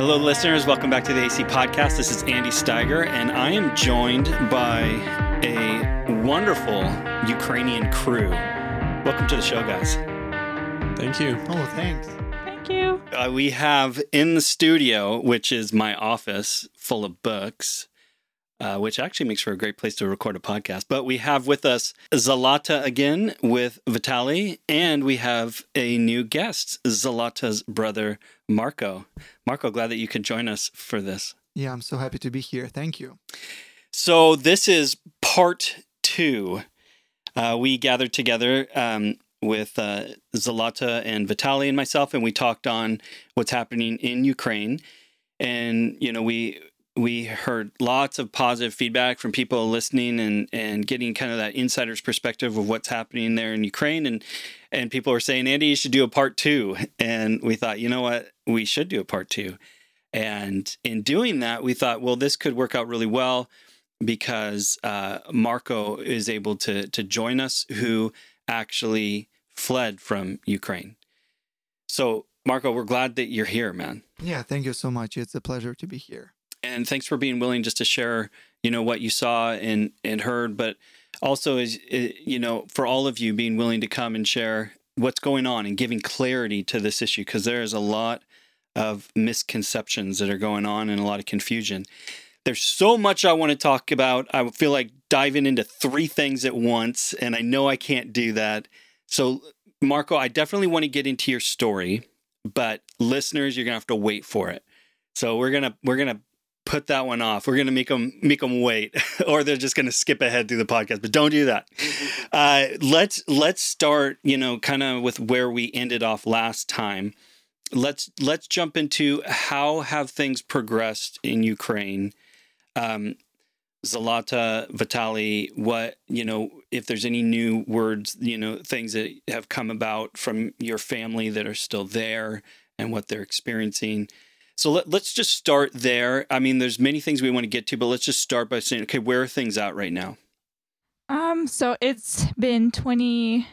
Hello, listeners. Welcome back to the AC Podcast. This is Andy Steiger, and I am joined by a wonderful Ukrainian crew. Welcome to the show, guys. Thank you. Oh, thanks. Thank you. Uh, we have in the studio, which is my office full of books, uh, which actually makes for a great place to record a podcast. But we have with us Zalata again with Vitali, and we have a new guest, Zalata's brother, Marco. Marco, glad that you could join us for this. Yeah, I'm so happy to be here. Thank you. So, this is part two. Uh, we gathered together um, with uh, Zalata and Vitali and myself, and we talked on what's happening in Ukraine. And, you know, we we heard lots of positive feedback from people listening and and getting kind of that insider's perspective of what's happening there in Ukraine. And and people were saying Andy you should do a part 2 and we thought you know what? We should do a part 2 and in doing that we thought well this could work out really well because uh, Marco is able to to join us who actually fled from Ukraine. So Marco we're glad that you're here man. Yeah, thank you so much. It's a pleasure to be here. And thanks for being willing just to share you know what you saw and and heard but also is you know for all of you being willing to come and share what's going on and giving clarity to this issue because there is a lot of misconceptions that are going on and a lot of confusion. There's so much i want to talk about. I feel like diving into three things at once and i know i can't do that. So marco i definitely want to get into your story but listeners you're gonna have to wait for it. So we're gonna we're gonna put that one off. We're gonna make them make them wait, or they're just gonna skip ahead through the podcast. But don't do that. Uh, let's let's start. You know, kind of with where we ended off last time. Let's let's jump into how have things progressed in Ukraine. Um, Zalata, Vitali, what you know, if there's any new words, you know, things that have come about from your family that are still there and what they're experiencing. So let, let's just start there. I mean, there's many things we want to get to, but let's just start by saying, okay, where are things at right now? Um, so it's been 20,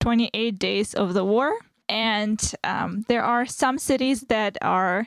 28 days of the war, and um, there are some cities that are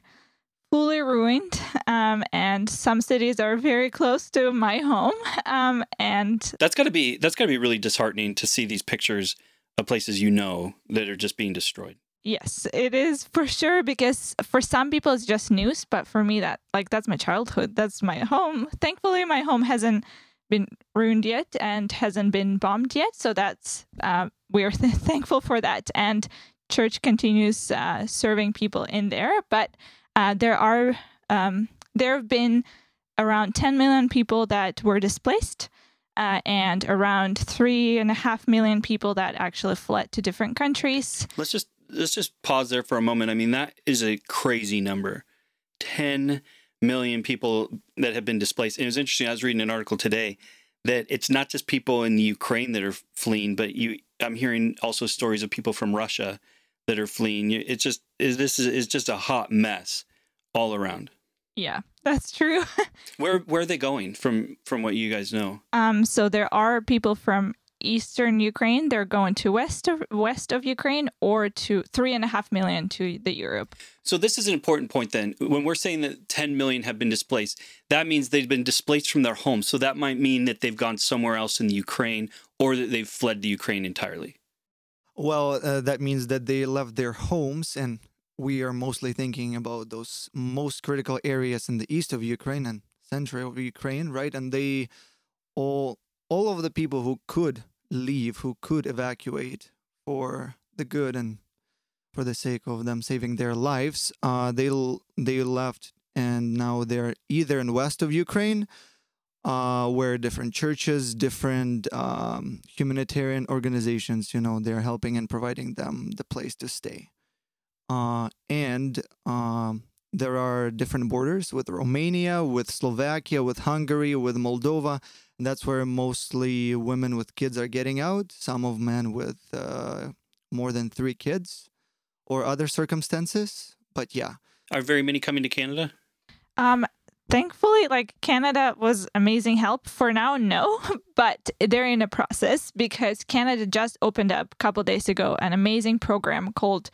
fully ruined, um, and some cities are very close to my home. Um, and That's got to be that's got to be really disheartening to see these pictures of places you know that are just being destroyed. Yes, it is for sure because for some people it's just news, but for me that like that's my childhood, that's my home. Thankfully, my home hasn't been ruined yet and hasn't been bombed yet, so that's uh, we're th- thankful for that. And church continues uh, serving people in there, but uh, there are um, there have been around 10 million people that were displaced. Uh, and around three and a half million people that actually fled to different countries. Let's just let's just pause there for a moment. I mean, that is a crazy number. 10 million people that have been displaced. And it was interesting. I was reading an article today that it's not just people in the Ukraine that are fleeing, but you I'm hearing also stories of people from Russia that are fleeing. It's just is this is it's just a hot mess all around. Yeah, that's true. Where where are they going from from what you guys know? Um, so there are people from eastern Ukraine. They're going to west of west of Ukraine or to three and a half million to the Europe. So this is an important point then. When we're saying that 10 million have been displaced, that means they've been displaced from their homes. So that might mean that they've gone somewhere else in the Ukraine or that they've fled the Ukraine entirely. Well, uh, that means that they left their homes, and we are mostly thinking about those most critical areas in the east of Ukraine and central of Ukraine, right? And they all all of the people who could leave, who could evacuate for the good and for the sake of them saving their lives, uh, they l- they left, and now they're either in west of Ukraine uh, where different churches, different um, humanitarian organizations, you know, they're helping and providing them the place to stay. Uh, and um, there are different borders with Romania, with Slovakia, with Hungary, with Moldova. And that's where mostly women with kids are getting out, some of men with uh, more than three kids or other circumstances. But yeah, Are very many coming to Canada? Um, thankfully, like Canada was amazing help. For now, no, but they're in a process because Canada just opened up a couple days ago an amazing program called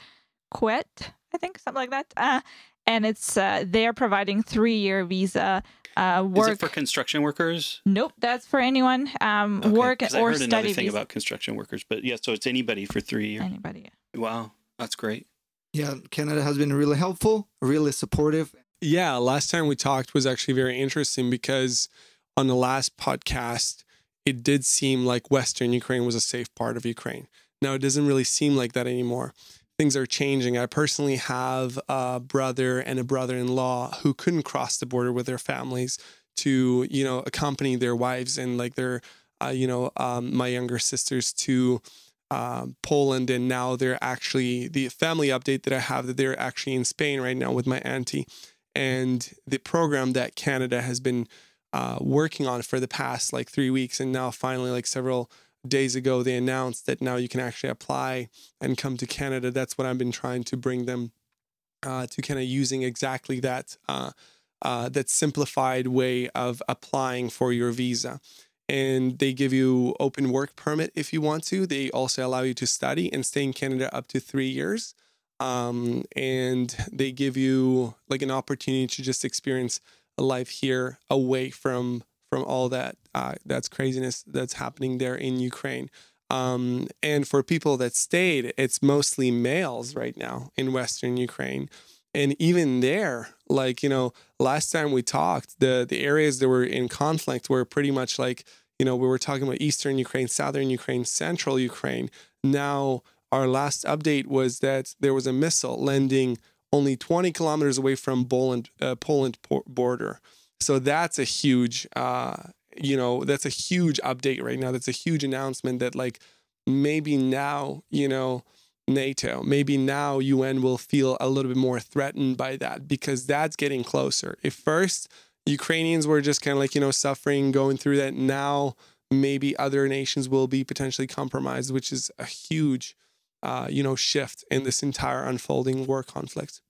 CUAET, I think something like that. Uh, and it's uh, they are providing three year visa. Uh, Is work. it for construction workers? nope, that's for anyone. Um, Okay, work 'cause I or heard study another thing visa. about construction workers, but yeah, so it's anybody for three years. Anybody. Wow, that's great. Yeah, Canada has been really helpful, really supportive. Yeah, last time we talked was actually very interesting because on the last podcast, it did seem like Western Ukraine was a safe part of Ukraine. Now, it doesn't really seem like that anymore. Things are changing. I personally have a brother and a brother in law who couldn't cross the border with their families to, you know, accompany their wives and like their, uh, you know, um, my younger sisters to um, Poland, and now they're actually the family update that I have that they're actually in Spain right now with my auntie, and the program that Canada has been uh, working on for the past like three weeks, and now finally like several days ago they announced that now you can actually apply and come to Canada. That's what I've been trying to bring them uh, to kind of using exactly that uh, uh, that simplified way of applying for your visa and they give you open work permit if you want to. They also allow you to study and stay in Canada up to three years. Um, and they give you like an opportunity to just experience a life here away from from all that uh, that's craziness that's happening there in Ukraine. Um, and for people that stayed, it's mostly males right now in Western Ukraine. And even there, like you know, last time we talked, the the areas that were in conflict were pretty much like you know we were talking about Eastern Ukraine, Southern Ukraine, Central Ukraine. Now our last update was that there was a missile landing only 20 kilometers away from Poland uh, Poland por- border. So that's a huge, uh, you know, that's a huge update right now. That's a huge announcement that like maybe now, you know, NATO, maybe now UN will feel a little bit more threatened by that because that's getting closer. If first Ukrainians were just kind of like, you know, suffering, going through that, now maybe other nations will be potentially compromised, which is a huge, uh, you know, shift in this entire unfolding war conflict.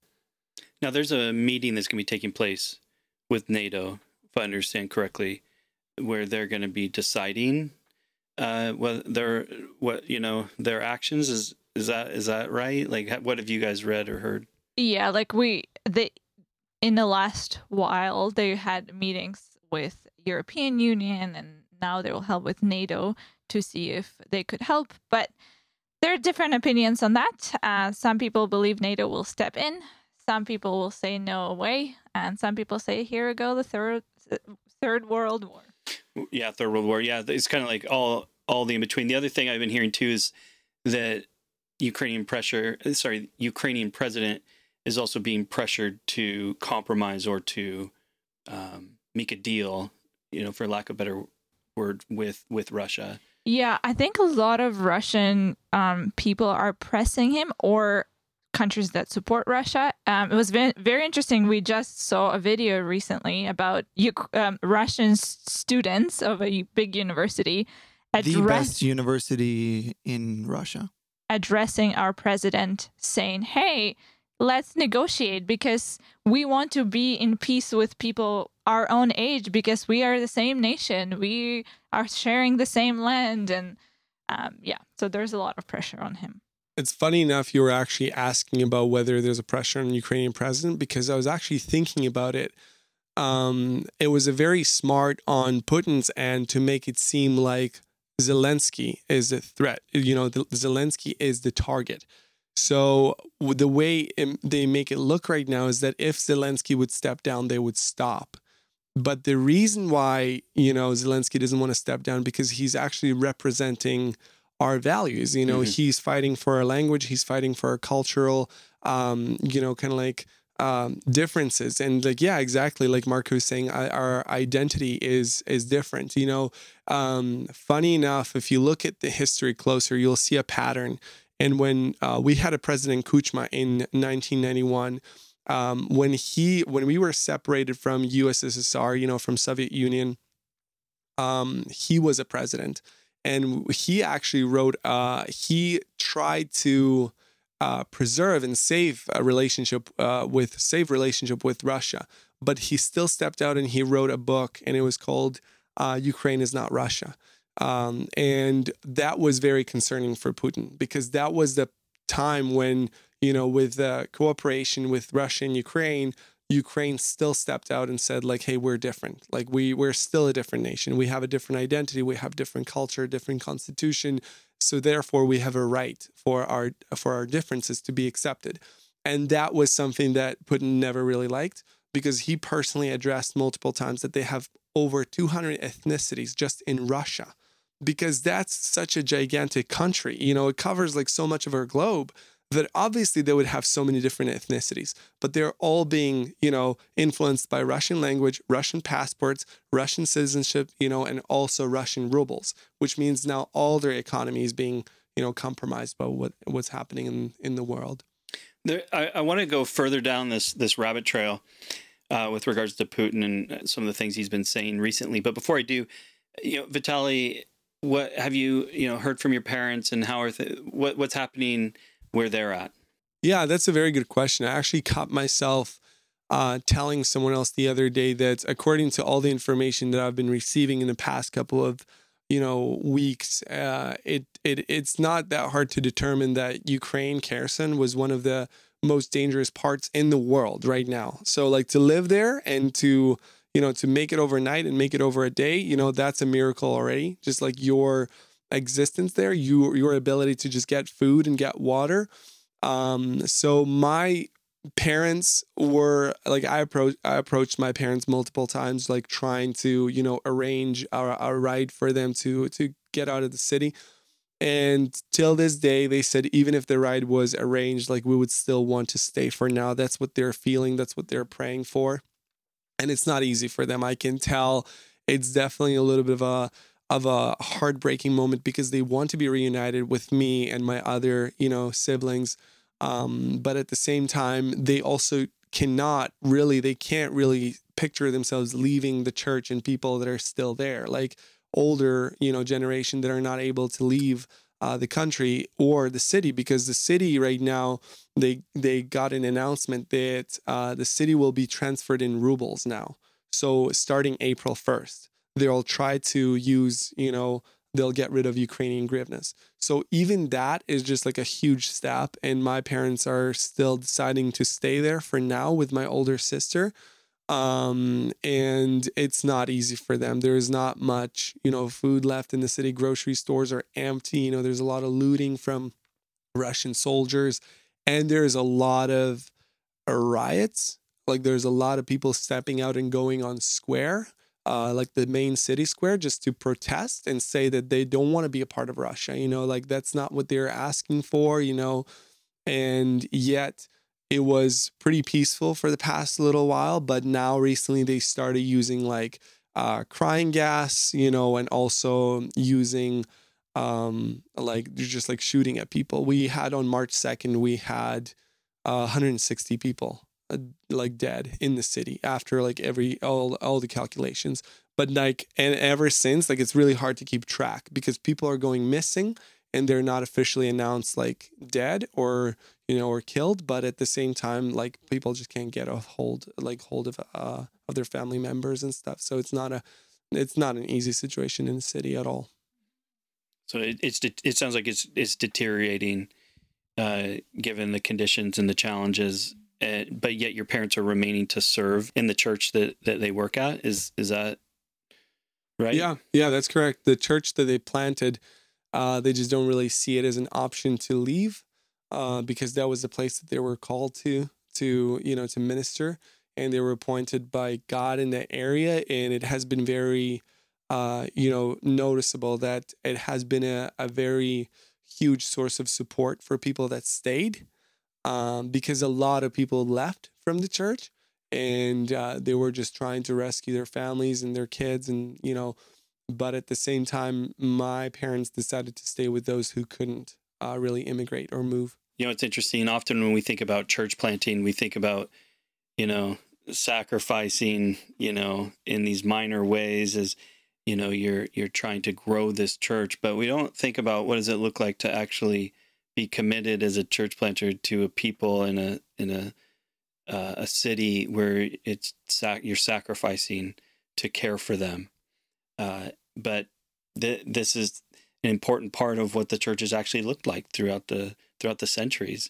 Now, there's a meeting that's going to be taking place with NATO, if I understand correctly, where they're going to be deciding uh, what their what you know their actions is is that is that right? Like, what have you guys read or heard? Yeah, like we they in the last while they had meetings with European Union and now they will help with NATO to see if they could help. But there are different opinions on that. Uh, some people believe NATO will step in. Some people will say no way, and some people say here we go the third third world war. Yeah, Third World War. Yeah, it's kind of like all all the in between. The other thing I've been hearing too is that Ukrainian pressure, sorry, Ukrainian president is also being pressured to compromise or to um, make a deal, you know, for lack of a better word, with with Russia. Yeah, I think a lot of Russian um, people are pressing him or countries that support Russia. Um, it was very, very interesting. We just saw a video recently about um, Russian students of a big university the best university in Russia. addressing our president, saying, hey, let's negotiate because we want to be in peace with people our own age because we are the same nation. We are sharing the same land. And um, yeah, so there's a lot of pressure on him. It's funny enough you were actually asking about whether there's a pressure on the Ukrainian president because I was actually thinking about it. Um, it was a very smart on Putin's end to make it seem like Zelensky is a threat. You know, the, Zelensky is the target. So the way it, they make it look right now is that if Zelensky would step down, they would stop. But the reason why you know Zelensky doesn't want to step down because he's actually representing our values. You know, Mhm. he's fighting for our language. He's fighting for our cultural, um, you know, kind of like um, differences. And like, yeah, exactly. Like Marco was saying, I, our identity is is different. You know, um, funny enough, if you look at the history closer, you'll see a pattern. And when uh, we had a President Kuchma in 1991, um, when he when we were separated from USSR, you know, from Soviet Union, um, he was a president, and he actually wrote. Uh, he tried to uh, preserve and save a relationship uh, with save relationship with Russia, but he still stepped out and he wrote a book, and it was called uh, "Ukraine is not Russia." Um, and that was very concerning for Putin because that was the time when you know, with cooperation with Russia and Ukraine, Ukraine still stepped out and said like, "Hey, we're different. Like we we're still a different nation. We have a different identity. We have different culture, different constitution. So therefore, we have a right for our for our differences to be accepted." And that was something that Putin never really liked because he personally addressed multiple times that they have over 200 ethnicities just in Russia because that's such a gigantic country. You know, it covers like so much of our globe that obviously they would have so many different ethnicities, but they're all being, you know, influenced by Russian language, Russian passports, Russian citizenship, you know, and also Russian rubles, which means now all their economy is being, you know, compromised by what what's happening in in the world. There, I, I want to go further down this this rabbit trail uh, with regards to Putin and some of the things he's been saying recently. But before I do, you know, Vitaly, what have you you know heard from your parents and how are th- what what's happening where they're at? Yeah, that's a very good question. I actually caught myself uh, telling someone else the other day that according to all the information that I've been receiving in the past couple of you know weeks uh, it it it's not that hard to determine that Ukraine Kherson was one of the most dangerous parts in the world right now. So like to live there and to you know to make it overnight and make it over a day, you know that's a miracle already. Just like your existence there, you your ability to just get food and get water. Um, so my parents were like I approached I approached my parents multiple times like trying to you know arrange a, a ride for them to to get out of the city. And till this day they said even if the ride was arranged like we would still want to stay for now. That's what they're feeling that's what they're praying for. And it's not easy for them I can tell. It's definitely a little bit of a of a heartbreaking moment because they want to be reunited with me and my other you know siblings um, but at the same time, they also cannot really, they can't really picture themselves leaving the church and people that are still there, like older, you know, generation that are not able to leave uh, the country or the city because the city right now they they got an announcement that uh, the city will be transferred in rubles now. So starting April first, they'll try to use you know they'll get rid of Ukrainian hryvnias. So even that is just like a huge step. And my parents are still deciding to stay there for now with my older sister. Um, and it's not easy for them. There's not much, you know, food left in the city. Grocery stores are empty. You know, there's a lot of looting from Russian soldiers, and there's a lot of riots. Like there's a lot of people stepping out and going on square uh, like the main city square just to protest and say that they don't want to be a part of Russia. You know, like that's not what they're asking for, you know, and yet it was pretty peaceful for the past little while. But now recently they started using like uh, crying gas, you know, and also using um like just like shooting at people. We had on March 2nd, we had uh, 160 people uh, like dead in the city after like every all all the calculations. But like and ever since like it's really hard to keep track because people are going missing and they're not officially announced like dead or you know or killed. But at the same time like people just can't get a hold like hold of uh of their family members and stuff. So it's not a it's not an easy situation in the city at all. So it, it's it sounds like it's it's deteriorating uh given the conditions and the challenges uh, but yet your parents are remaining to serve in the church that, that they work at. Is is that right? Yeah, yeah, that's correct. The church that they planted, uh, they just don't really see it as an option to leave, uh, because that was the place that they were called to to you know to minister, and they were appointed by God in that area, and it has been very, uh, you know, noticeable that it has been a, a very huge source of support for people that stayed um, because a lot of people left from the church and uh, they were just trying to rescue their families and their kids and you know but at the same time my parents decided to stay with those who couldn't uh, really immigrate or move. You know it's interesting. Often when we think about church planting we think about you know sacrificing you know in these minor ways as you know you're you're trying to grow this church but we don't think about what does it look like to actually be committed as a church planter to a people in a in a uh, a city where it's sac- you're sacrificing to care for them. Uh, but th- this is an important part of what the church has actually looked like throughout the throughout the centuries.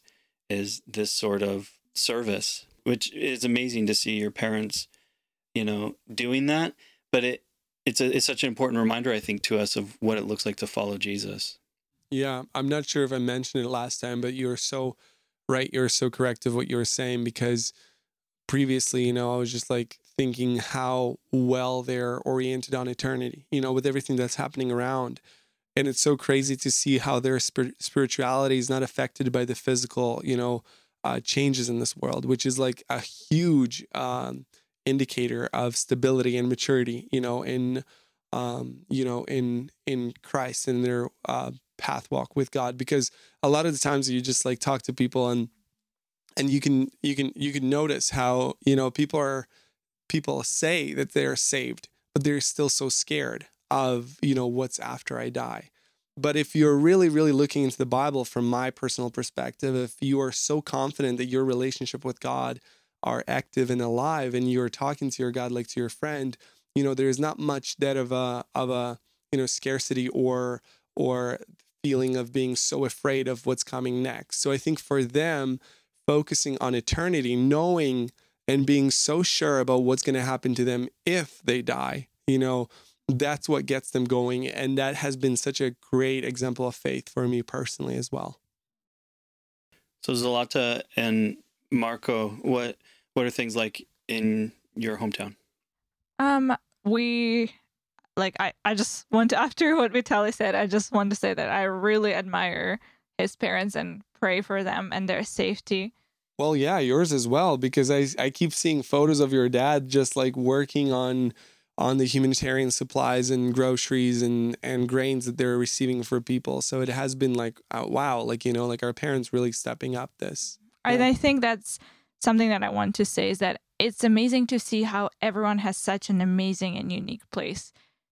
is this sort of service, which is amazing to see your parents, you know, doing that. But it it's a it's such an important reminder, I think, to us of what it looks like to follow Jesus. Yeah, I'm not sure if I mentioned it last time, but you're so right. You're so correct of what you were saying because previously, you know, I was just like thinking how well they're oriented on eternity, you know, with everything that's happening around. And it's so crazy to see how their spir- spirituality is not affected by the physical, you know, uh, changes in this world, which is like a huge um, indicator of stability and maturity, you know, in um, you know, in in Christ and their uh, path walk with God. Because a lot of the times you just like talk to people and and you can you can you can notice how you know people are people say that they're saved, but they're still so scared of you know what's after I die. But if you're really, really looking into the Bible from my personal perspective, if you are so confident that your relationship with God are active and alive and you're talking to your God like to your friend, you know, there's not much that of a of a, you know, scarcity or or feeling of being so afraid of what's coming next. So I think for them, focusing on eternity, knowing and being so sure about what's going to happen to them if they die, you know, that's what gets them going. And that has been such a great example of faith for me personally as well. So Zlata and Marco, what what are things like in your hometown? Um, we like I, I just want to after what Vitaly said, I just want to say that I really admire his parents and pray for them and their safety. Well, yeah, yours as well, because I I keep seeing photos of your dad just like working on on the humanitarian supplies and groceries and and grains that they're receiving for people. So it has been like uh, wow, like you know, like our parents really stepping up this. And I think that's something that I want to say is that it's amazing to see how everyone has such an amazing and unique place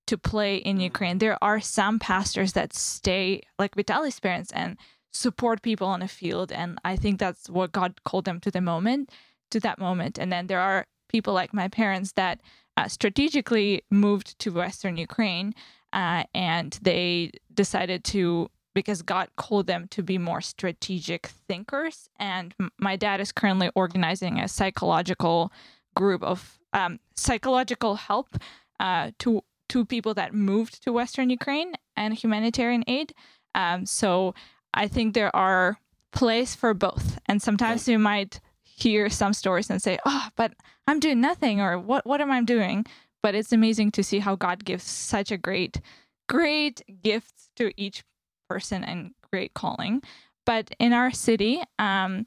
to play in Ukraine. There are some pastors that stay like Vitaly's parents and support people on the field. And I think that's what God called them to the moment, to that moment. And then there are people like my parents that uh, strategically moved to Western Ukraine uh, and they decided to because God called them to be more strategic thinkers. And my dad is currently organizing a psychological group of um, psychological help uh, to to people that moved to Western Ukraine and humanitarian aid. Um, so I think there are place for both. And sometimes you might hear some stories and say, "Oh, but I'm doing nothing," or "What what am I doing?" But it's amazing to see how God gives such a great, great gift to each person and great calling. But in our city, um,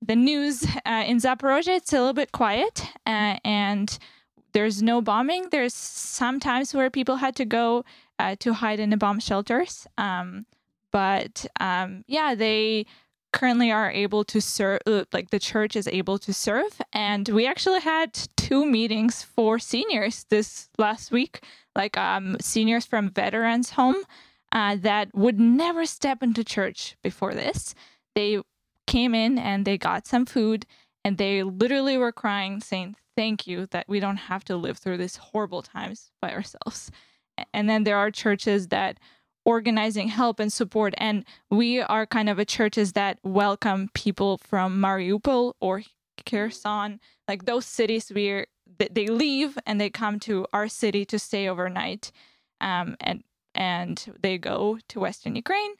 the news uh, in Zaporozhye it's a little bit quiet, uh, and there's no bombing. There's some times where people had to go uh, to hide in the bomb shelters. Um, but um, yeah, they currently are able to serve, uh, like the church is able to serve. And we actually had two meetings for seniors this last week, like um, seniors from veterans' home uh, that would never step into church before this. They came in and they got some food and they literally were crying, saying, Thank you that we don't have to live through these horrible times by ourselves. And then there are churches that organizing help and support. And we are kind of a churches that welcome people from Mariupol or Kherson, like those cities where they leave and they come to our city to stay overnight. Um, and and they go to Western Ukraine.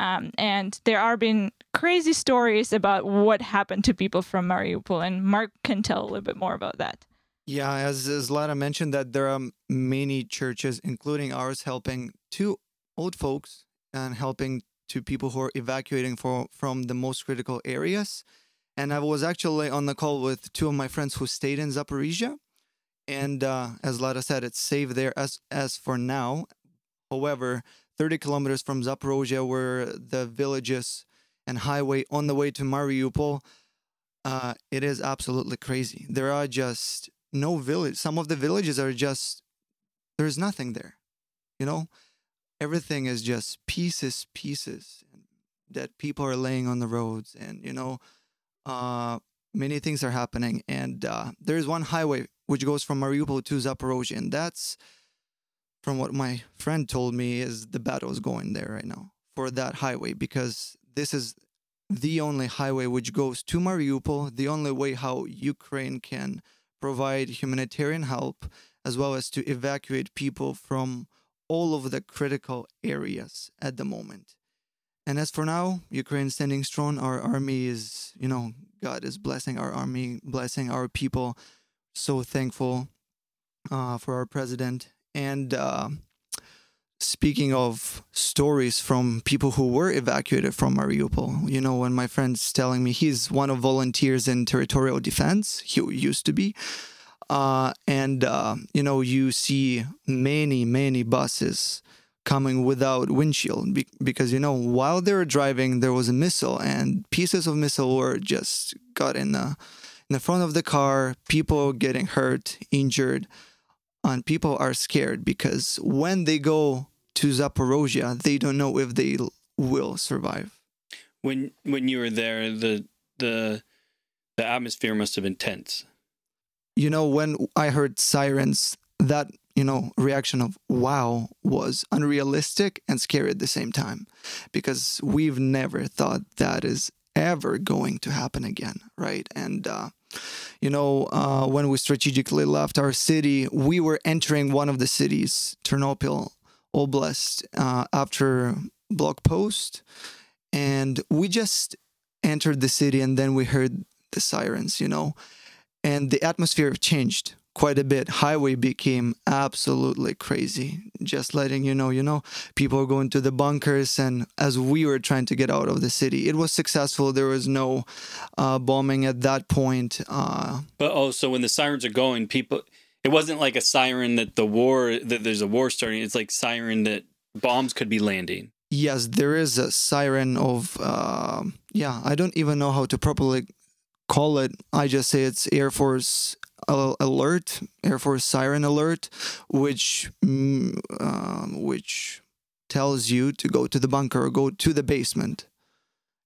Um, and there are been crazy stories about what happened to people from Mariupol, and Mark can tell a little bit more about that. Yeah, as Zlata mentioned, that there are many churches, including ours, helping two old folks and helping to people who are evacuating for, from the most critical areas. And I was actually on the call with two of my friends who stayed in Zaporizhia. And uh, as Lada said, it's safe there as as for now. However, 30 kilometers from Zaporozhye, where the villages and highway on the way to Mariupol, uh, it is absolutely crazy. There are just no village. Some of the villages are just there's nothing there. You know, everything is just pieces, pieces that people are laying on the roads, and you know, uh, many things are happening. And uh, there's one highway which goes from Mariupol to Zaporozhye, and that's from what my friend told me is the battle is going there right now for that highway because this is the only highway which goes to Mariupol, the only way how Ukraine can provide humanitarian help as well as to evacuate people from all of the critical areas at the moment. And as for now, Ukraine standing strong. Our army is, you know, God is blessing our army, blessing our people. So thankful uh, for our president. And uh, speaking of stories from people who were evacuated from Mariupol, you know, when my friend's telling me he's one of volunteers in territorial defense, he used to be. Uh, and, uh, you know, you see many, many buses coming without windshield be- because, you know, while they were driving, there was a missile and pieces of missile were just got in the, in the front of the car, people getting hurt, injured and people are scared because when they go to Zaporozhia, they don't know if they will survive. When when you were there, the the the atmosphere must have been tense. You know, when I heard sirens, that you know reaction of wow was unrealistic and scary at the same time, because we've never thought that is ever going to happen again, right? And uh, you know, uh, when we strategically left our city, we were entering one of the cities, Ternopil Oblast, uh, after blog post, and we just entered the city, and then we heard the sirens, you know, and the atmosphere changed quite a bit. Highway became absolutely crazy. Just letting you know, you know, people are going to the bunkers, and as we were trying to get out of the city, it was successful. There was no uh, bombing at that point. Uh, but so when the sirens are going, people. It wasn't like a siren that the war that there's a war starting. It's like siren that bombs could be landing. Yes, there is a siren of. Uh, yeah, I don't even know how to properly call it. I just say it's Air Force alert, Air Force siren alert, which um, which tells you to go to the bunker or go to the basement,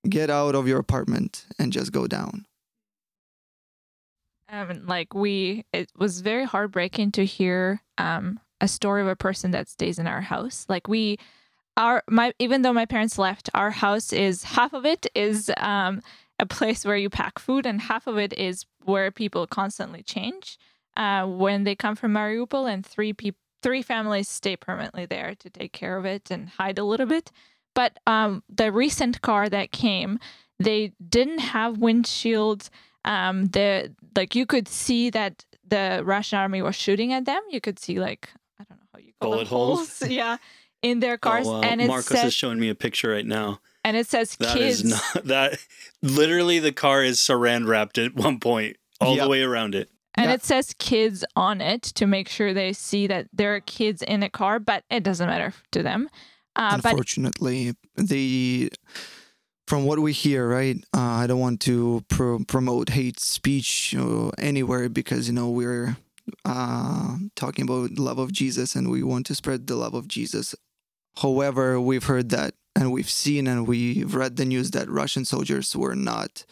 get out of your apartment, and just go down. Um, like we, it was very heartbreaking to hear um, a story of a person that stays in our house. Like we, our my even though my parents left, our house is half of it is um a place where you pack food, and half of it is where people constantly change uh, when they come from Mariupol, and three people, three families stay permanently there to take care of it and hide a little bit. But um, the recent car that came, they didn't have windshields. Um, the like you could see that the Russian army was shooting at them. You could see like I don't know how you call bullet holes. holes. yeah, in their cars. Oh, uh, and it Marcos said, is showing me a picture right now. And it says That kids. is not that. Literally, the car is saran wrapped at one point, all Yep. the way around it. and Yeah. it says kids on it to make sure they see that there are kids in a car, but it doesn't matter to them. Uh, but Unfortunately, the from what we hear, right? Uh, I don't want to pro- promote hate speech uh, anywhere because you know we're uh, talking about love of Jesus and we want to spread the love of Jesus. However, we've heard that and we've seen and we've read the news that Russian soldiers were not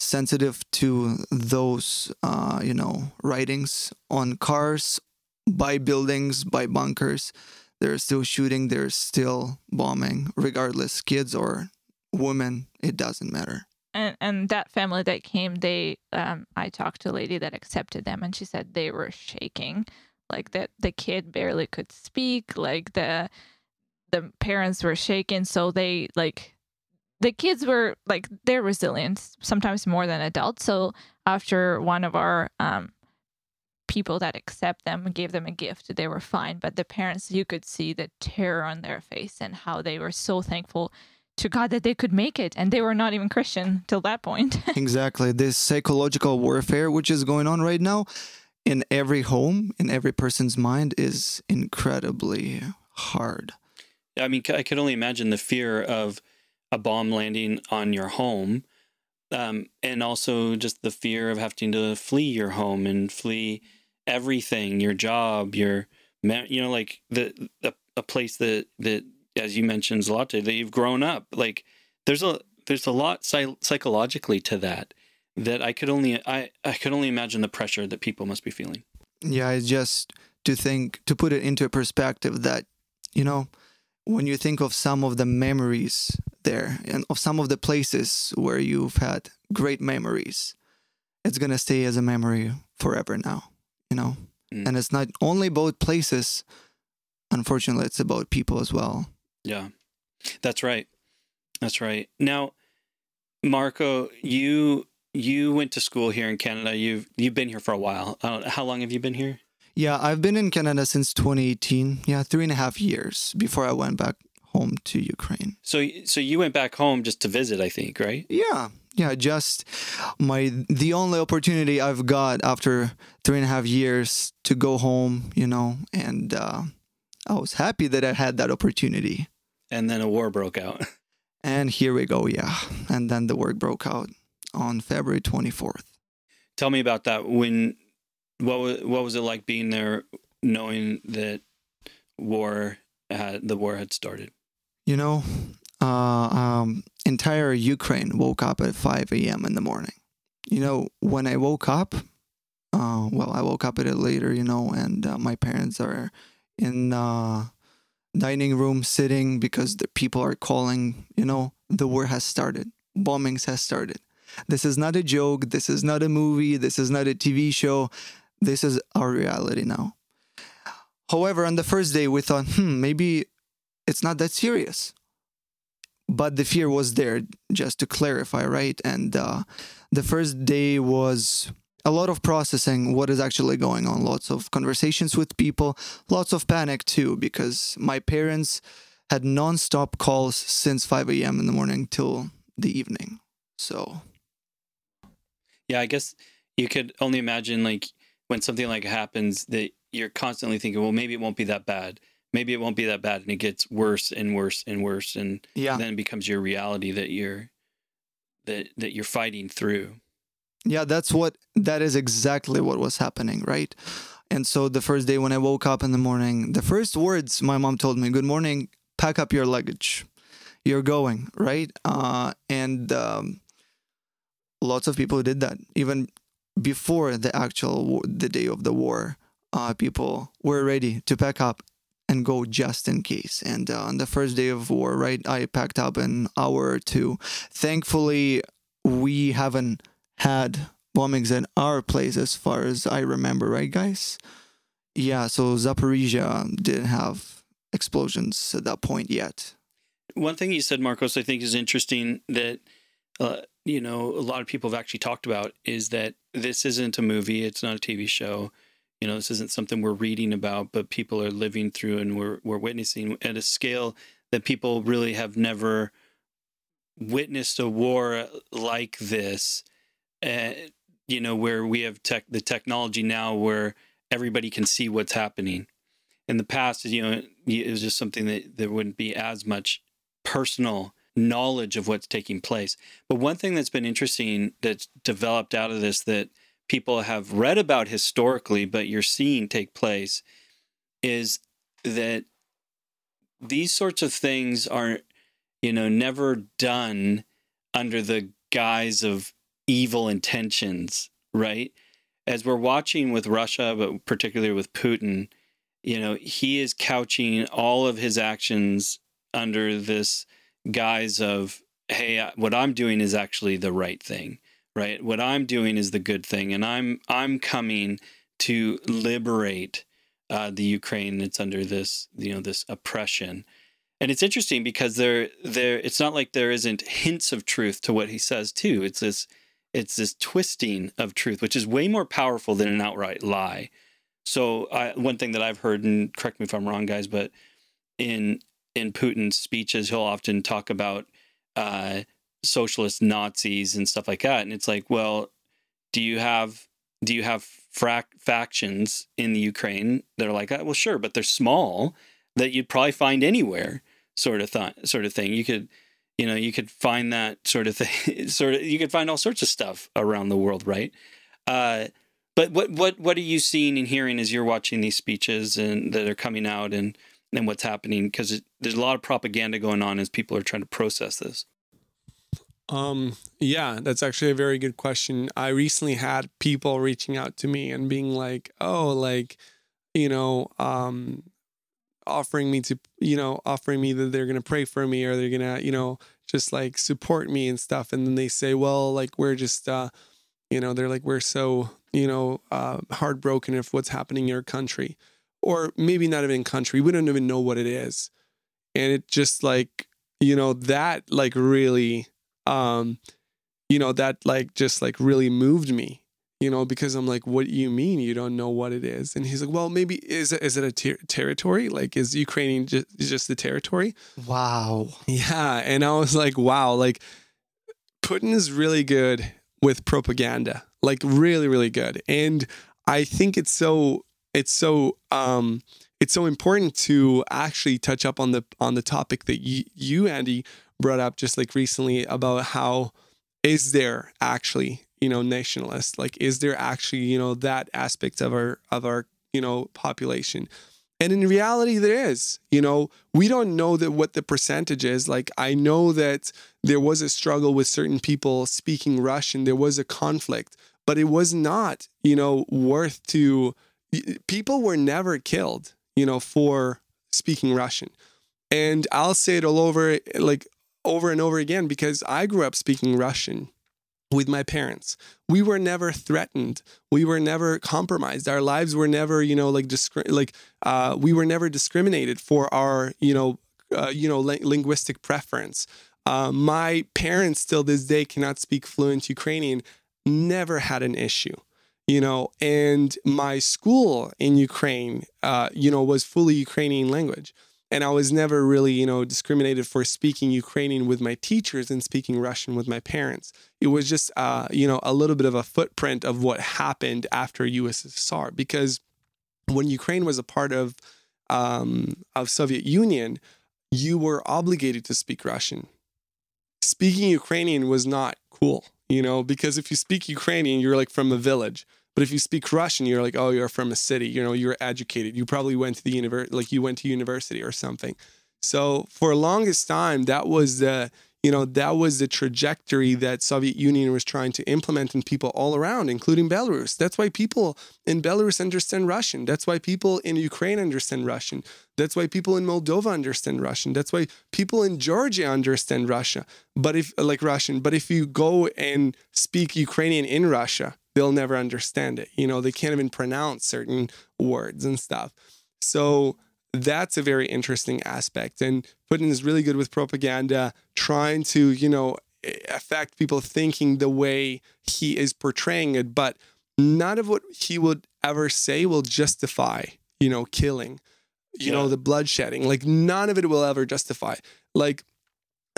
sensitive to those, uh, you know, writings on cars, by buildings, by bunkers. They're still shooting, they're still bombing, regardless, kids or women, it doesn't matter. and and that family that came, they um, I talked to a lady that accepted them, and she said they were shaking, like that the kid barely could speak, like the the parents were shaken so they like the kids were like they're resilient, sometimes more than adults. So after one of our um, people that accept them gave them a gift, they were fine. But the parents, you could see the terror on their face and how they were so thankful to God that they could make it, and they were not even Christian till that point. exactly. This psychological warfare, which is going on right now in every home, in every person's mind, is incredibly hard. I mean, I could only imagine the fear of a bomb landing on your home, um, and also just the fear of having to flee your home and flee everything, your job, your, you know, like the, the a place that that as you mentioned, Zlate, that you've grown up. Like there's a there's a lot psy- psychologically to that that I could only I I could only imagine the pressure that people must be feeling. Yeah, it's just to think, to put it into a perspective that, you know, when you think of some of the memories there and of some of the places where you've had great memories, it's gonna stay as a memory forever now. You know, Mm. and it's not only about places. Unfortunately, it's about people as well. Yeah, that's right. That's right. Now, Marco, you you went to school here in Canada. You've you've been here for a while. How long have you been here? Yeah, I've been in Canada since 2018. Yeah, three and a half years before I went back home to Ukraine. So so you went back home just to visit, I think, right? Yeah, yeah. Just my the only opportunity I've got after three and a half years to go home, you know, and uh, I was happy that I had that opportunity. And then a war broke out. And here we go, yeah. And then the war broke out on February 24th. Tell me about that. When what was what was it like being there, knowing that war had the war had started? You know, uh, um, entire Ukraine woke up at 5 a.m. in the morning. You know, when I woke up, uh, well, I woke up a bit later, you know, and uh, my parents are in uh, dining room sitting because the people are calling, you know, the war has started. Bombings has started. This is not a joke. This is not a movie. This is not a TV show. This is our reality now. However, on the first day, we thought, hmm, maybe it's not that serious. But the fear was there, just to clarify, right? And uh, the first day was a lot of processing what is actually going on, lots of conversations with people, lots of panic too, because my parents had non-stop calls since 5 a.m. in the morning till the evening. So Yeah, I guess you could only imagine like when something like happens that you're constantly thinking, well, maybe it won't be that bad. Maybe it won't be that bad, and it gets worse and worse and worse, and yeah, then it becomes your reality that you're that that you're fighting through. Yeah, that's what that is exactly what was happening, right? And so the first day when I woke up in the morning, the first words my mom told me, "Good morning, pack up your luggage, you're going," right? Uh, and um, lots of people did that even before the actual war, the day of the war. Uh, people were ready to pack up and go just in case. And uh, on the first day of war, right, I packed up an hour or two. Thankfully, we haven't had bombings in our place as far as I remember, right, guys? Yeah, so Zaporizhia didn't have explosions at that point yet. One thing you said, Marcos, I think is interesting that uh, you know a lot of people have actually talked about is that this isn't a movie, it's not a TV show. You know, this isn't something we're reading about, but people are living through and we're we're witnessing at a scale that people really have never witnessed a war like this. Uh, you know, where we have tech the technology now where everybody can see what's happening. In the past, you know, it was just something that there wouldn't be as much personal knowledge of what's taking place. But one thing that's been interesting that's developed out of this that people have read about historically, but you're seeing take place, is that these sorts of things are, you know, never done under the guise of evil intentions, right? As we're watching with Russia, but particularly with Putin, you know, he is couching all of his actions under this guise of, hey, what I'm doing is actually the right thing, right? What I'm doing is the good thing, and I'm I'm coming to liberate uh, the Ukraine that's under this, you know, this oppression. And it's interesting because there, there, it's not like there isn't hints of truth to what he says too. It's this, it's this twisting of truth, which is way more powerful than an outright lie. So I, one thing that I've heard, and correct me if I'm wrong, guys, but in in Putin's speeches, he'll often talk about uh, socialist Nazis and stuff like that, and it's like, well, do you have do you have frac- factions in the Ukraine that are like that? Well, sure, but they're small that you'd probably find anywhere, sort of th- sort of thing. You could, you know, you could find that sort of thing, sort of. You could find all sorts of stuff around the world, right? Uh, but what what what are you seeing and hearing as you're watching these speeches and that are coming out and and what's happening? Because there's a lot of propaganda going on as people are trying to process this. Um, yeah, that's actually a very good question. I recently had people reaching out to me and being like, "Oh, like, you know, um, offering me to, you know, offering me that they're gonna pray for me or they're gonna, you know, just like support me and stuff. And then they say, well, like we're just, uh, you know, they're like, we're so, you know, uh, heartbroken of what's happening in your country. Or maybe not even country. We don't even know what it is. And it just like, you know, that like really, um, you know, that like just like really moved me you know, because I'm like, what do you mean you don't know what it is? And he's like, well, maybe is it is it a ter- territory? Like, is Ukrainian just just the territory? Wow. Yeah, and I was like, wow, like Putin is really good with propaganda, like really, really good, and I think it's so it's so um it's so important to actually touch up on the on the topic that you you Andy brought up just like recently about how is there actually you know nationalist like is there actually you know that aspect of our of our you know population? And in reality there is you know? We don't know that what the percentage is. Like i know that there was a struggle with certain people speaking russian. There was a conflict but it was not you know worth to people were never killed you know for speaking russian and i'll say it all over like over and over again because i grew up speaking russian with my parents. We were never threatened. We were never compromised. Our lives were never, you know, like discri- like uh, we were never discriminated for our, you know, uh, you know, li- linguistic preference. Uh, my parents still this day cannot speak fluent Ukrainian. Never had an issue, you know. And my school in Ukraine, uh, you know, was fully Ukrainian language and I was never really, you know, discriminated for speaking Ukrainian with my teachers and speaking Russian with my parents. It was just, uh, you know, a little bit of a footprint of what happened after USSR because when Ukraine was a part of um, of Soviet Union, you were obligated to speak Russian. Speaking Ukrainian was not cool, you know, because if you speak Ukrainian, you're like from a village but if you speak Russian, you're like, oh, you're from a city. You know, you're educated. You probably went to the university, like you went to university or something. So for longest time, that was the you know that was the trajectory that Soviet Union was trying to implement in people all around, including Belarus. That's why people in Belarus understand Russian. That's why people in Ukraine understand Russian. That's why people in Moldova understand Russian. That's why people in Georgia understand Russia. But if like Russian, but if you go and speak Ukrainian in Russia, they'll never understand it. You know, they can't even pronounce certain words and stuff. So that's a very interesting aspect. And Putin is really good with propaganda, trying to, you know, affect people thinking the way he is portraying it. But none of what he would ever say will justify, you know, killing, you yeah. know, the bloodshedding. Like none of it will ever justify. Like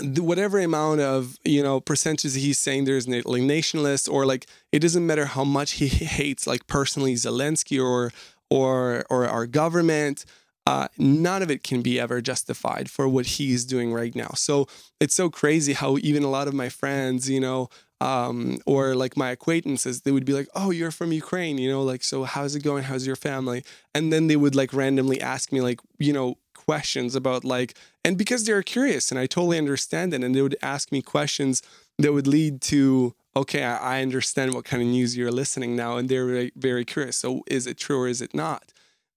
whatever amount of you know percentages he's saying there's like nationalist or like it doesn't matter how much he hates like personally Zelensky or or or our government uh, none of it can be ever justified for what he's doing right now. So it's so crazy how even a lot of my friends, you know, um, or like my acquaintances, they would be like, "Oh, you're from Ukraine," you know, like, so how's it going? How's your family? And then they would like randomly ask me, like, you know, questions about like, and because they're curious, and I totally understand it, and they would ask me questions that would lead to okay, I, understand what kind of news you're listening now, and they're very, very curious. So is it true or is it not?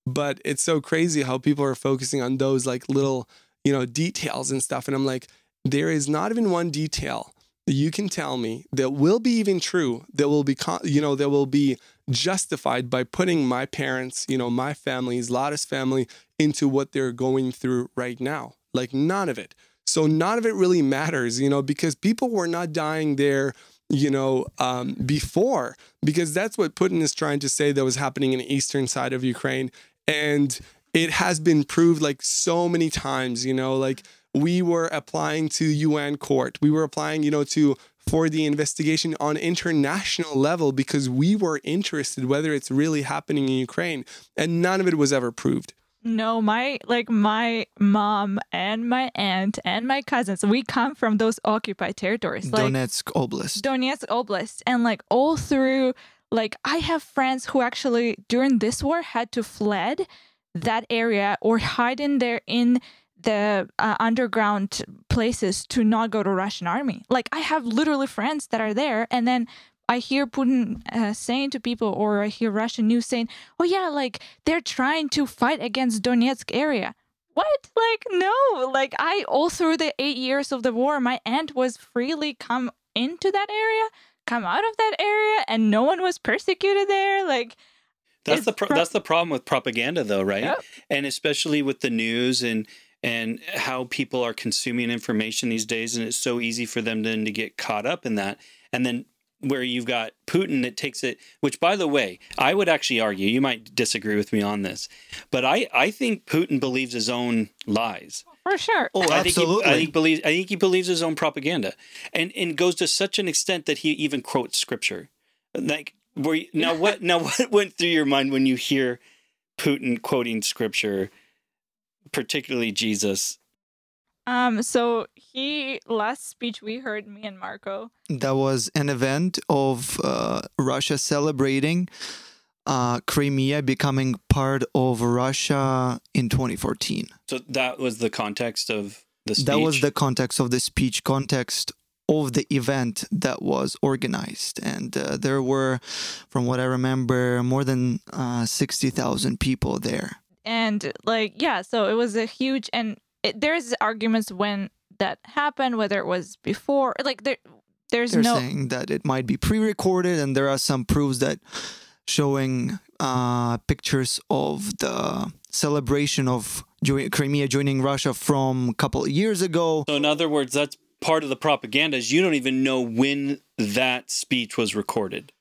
But it's so crazy how people are focusing on those like little, you know, details and stuff. And I'm like, there is not even one detail that you can tell me that will be even true, that will be, you know, that will be justified by putting my parents, you know, my family's Lada's family into what they're going through right now. Like none of it. So none of it really matters, you know, because people were not dying there you know, um, before, because that's what Putin is trying to say that was happening in the eastern side of Ukraine. And it has been proved like so many times, you know, like we were applying to UN court, we were applying, you know, to for the investigation on international level because we were interested whether it's really happening in Ukraine, and none of it was ever proved. No, my like my mom and my aunt and my cousins, we come from those occupied territories. Like Donetsk Oblast. Donetsk Oblast. And like all through like I have friends who actually during this war had to fled that area or hide in there in the uh, underground places to not go to Russian army. Like I have literally friends that are there and then I hear Putin uh, saying to people, or I hear Russian news saying, "Oh yeah, like they're trying to fight against Donetsk area." what? Like, no. Like, I, all through the eight years of the war, my aunt was freely come into that area, come out of that area, and no one was persecuted there. Like, That's the pro- that's the problem with propaganda, though, right? Yep. And especially with the news and and how people are consuming information these days, and it's so easy for them then to get caught up in that. And then where you've got Putin that takes it, which by the way, I would actually argue you might disagree with me on this, but I I think Putin believes his own lies. For sure. Oh, I think he. I think believes I think he believes his own propaganda, and and goes to such an extent that he even quotes scripture. Like, were you, now what now what went through your mind when you hear Putin quoting scripture, particularly Jesus? Um, so he last speech we heard, me and Marco. that was an event of uh, Russia celebrating uh, Crimea becoming part of Russia in 2014. So that was the context of the speech. That was the context of the speech, context of the event that was organized. And uh, there were, from what I remember, more than uh, 60,000 people there. and like yeah so it was a huge and it, there's arguments when that happened whether it was before like there there's They're no saying that it might be pre-recorded, and there are some proofs that showing uh, pictures of the celebration of jo- Crimea joining Russia from a couple of years ago. So in other words, that's part of the propaganda. Is you don't even know when that speech was recorded.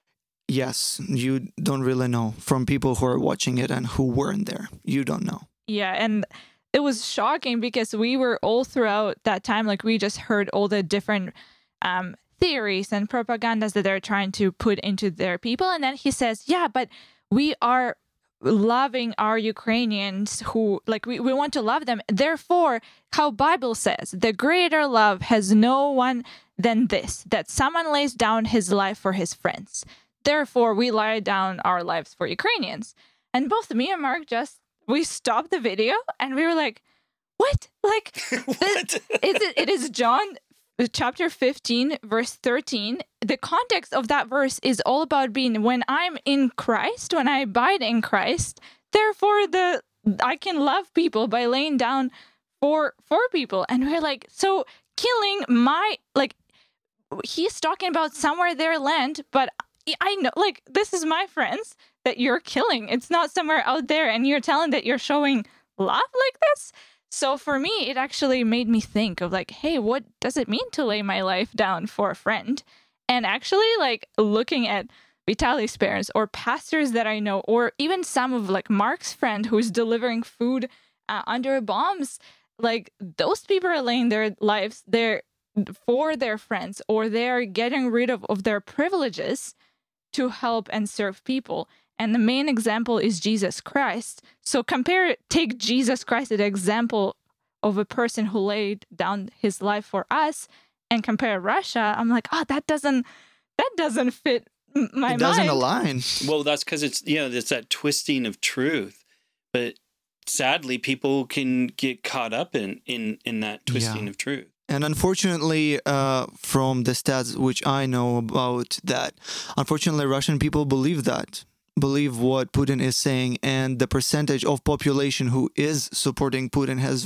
Yes, you don't really know from people who are watching it and who weren't there. You don't know. yeah and it was shocking because we were all throughout that time like we just heard all the different um theories and propagandas that they're trying to put into their people and then he says yeah but we are loving our ukrainians who like we, we want to love them therefore how bible says the greater love has no one than this that someone lays down his life for his friends therefore we lay down our lives for ukrainians and both me and mark just we stopped the video and we were like what like what? it? It is John chapter 15 verse 13 the context of that verse is all about being when i'm in christ when i abide in christ therefore the i can love people by laying down for for people. And we're like so killing my like he's talking about somewhere their land but i know like this is my friends that you're killing. It's not somewhere out there and you're telling that you're showing love like this so for me, it actually made me think of like, hey, what does it mean to lay my life down for a friend? And actually, like looking at Vitaly's parents or pastors that I know, or even some of like Mark's friend who's delivering food uh, under bombs, like those people are laying their lives there for their friends, or they're getting rid of, of their privileges to help and serve people. And the main example is Jesus Christ. So compare, take Jesus Christ as an example of a person who laid down his life for us, and compare Russia. I'm like, oh, that doesn't, that doesn't fit m- my it doesn't mind. align. Well, that's because it's you know it's that twisting of truth, but sadly, people can get caught up in in in that twisting Yeah. of truth. And unfortunately, uh, from the stats which I know about that, unfortunately, Russian people believe that, believe what Putin is saying, and the percentage of population who is supporting Putin has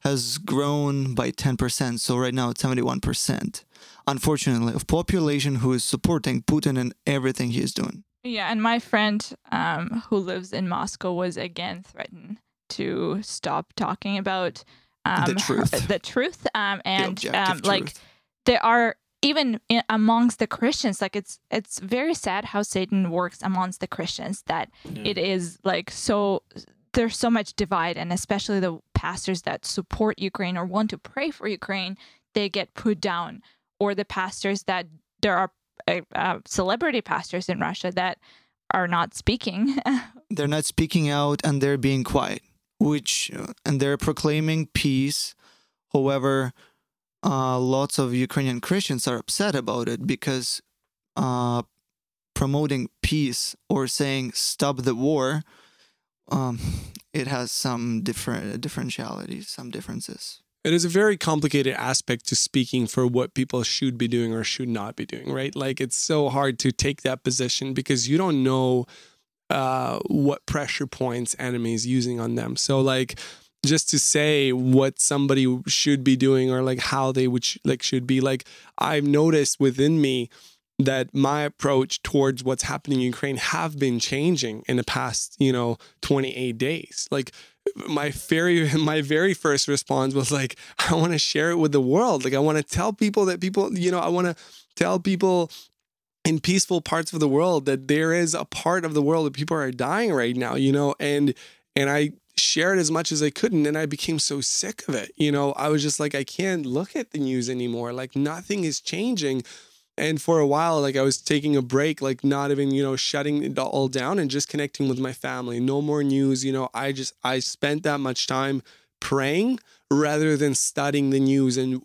has grown by ten percent. So right now it's seventy one percent. Unfortunately, of population who is supporting Putin and everything he is doing. Yeah, and my friend um, who lives in Moscow was again threatened to stop talking about um, The her- truth. the truth, um, and objective um, like truth. there are even i- amongst the Christians, like it's it's very sad how Satan works amongst the Christians. That Yeah. it is like so there's so much divide, and especially the pastors that support Ukraine or want to pray for Ukraine, they get put down, or the pastors that there are uh, uh, celebrity pastors in Russia that are not speaking. they're not speaking out and they're being quiet which uh, and they're proclaiming peace however uh, lots of ukrainian christians are upset about it because uh, promoting peace or saying stop the war um, it has some different differentialities some differences It is a very complicated aspect to speaking for what people should be doing or should not be doing, right? Like it's so hard to take that position because you don't know uh, what pressure points enemies using on them. So like just to say what somebody should be doing or like how they would sh- like should be. Like i've noticed within me that my approach towards what's happening in ukraine have been changing in the past you know 28 days. Like my very my very first response was like i want to share it with the world. Like i want to tell people that people you know i want to tell people in peaceful parts of the world that there is a part of the world that people are dying right now you know and and i shared as much as I couldn't. And I became so sick of it. You know, I was just like, I can't look at the news anymore. Like nothing is changing. And for a while, like I was taking a break, like not even, you know, shutting it all down and just connecting with my family. No more news. You know, I just, I spent that much time praying rather than studying the news and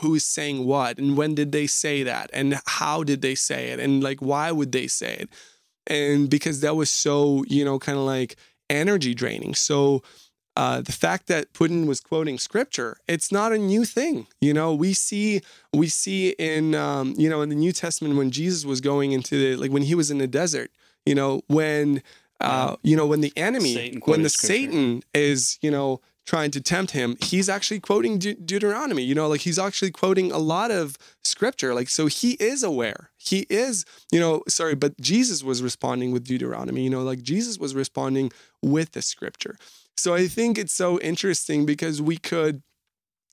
who's saying what and when did they say that and how did they say it and like why would they say it and because that was so you know kind of like energy draining. So uh, the fact that Putin was quoting scripture, it's not a new thing. You know, we see we see in um, you know in the New Testament when Jesus was going into the like when he was in the desert. You know when uh, you know when the enemy when the scripture. Satan is you know trying to tempt him, he's actually quoting De- Deuteronomy. You know, like he's actually quoting a lot of scripture. Like, so he is aware. He is, you know, sorry, but Jesus was responding with Deuteronomy. You know, like Jesus was responding with the scripture. So I think it's so interesting because we could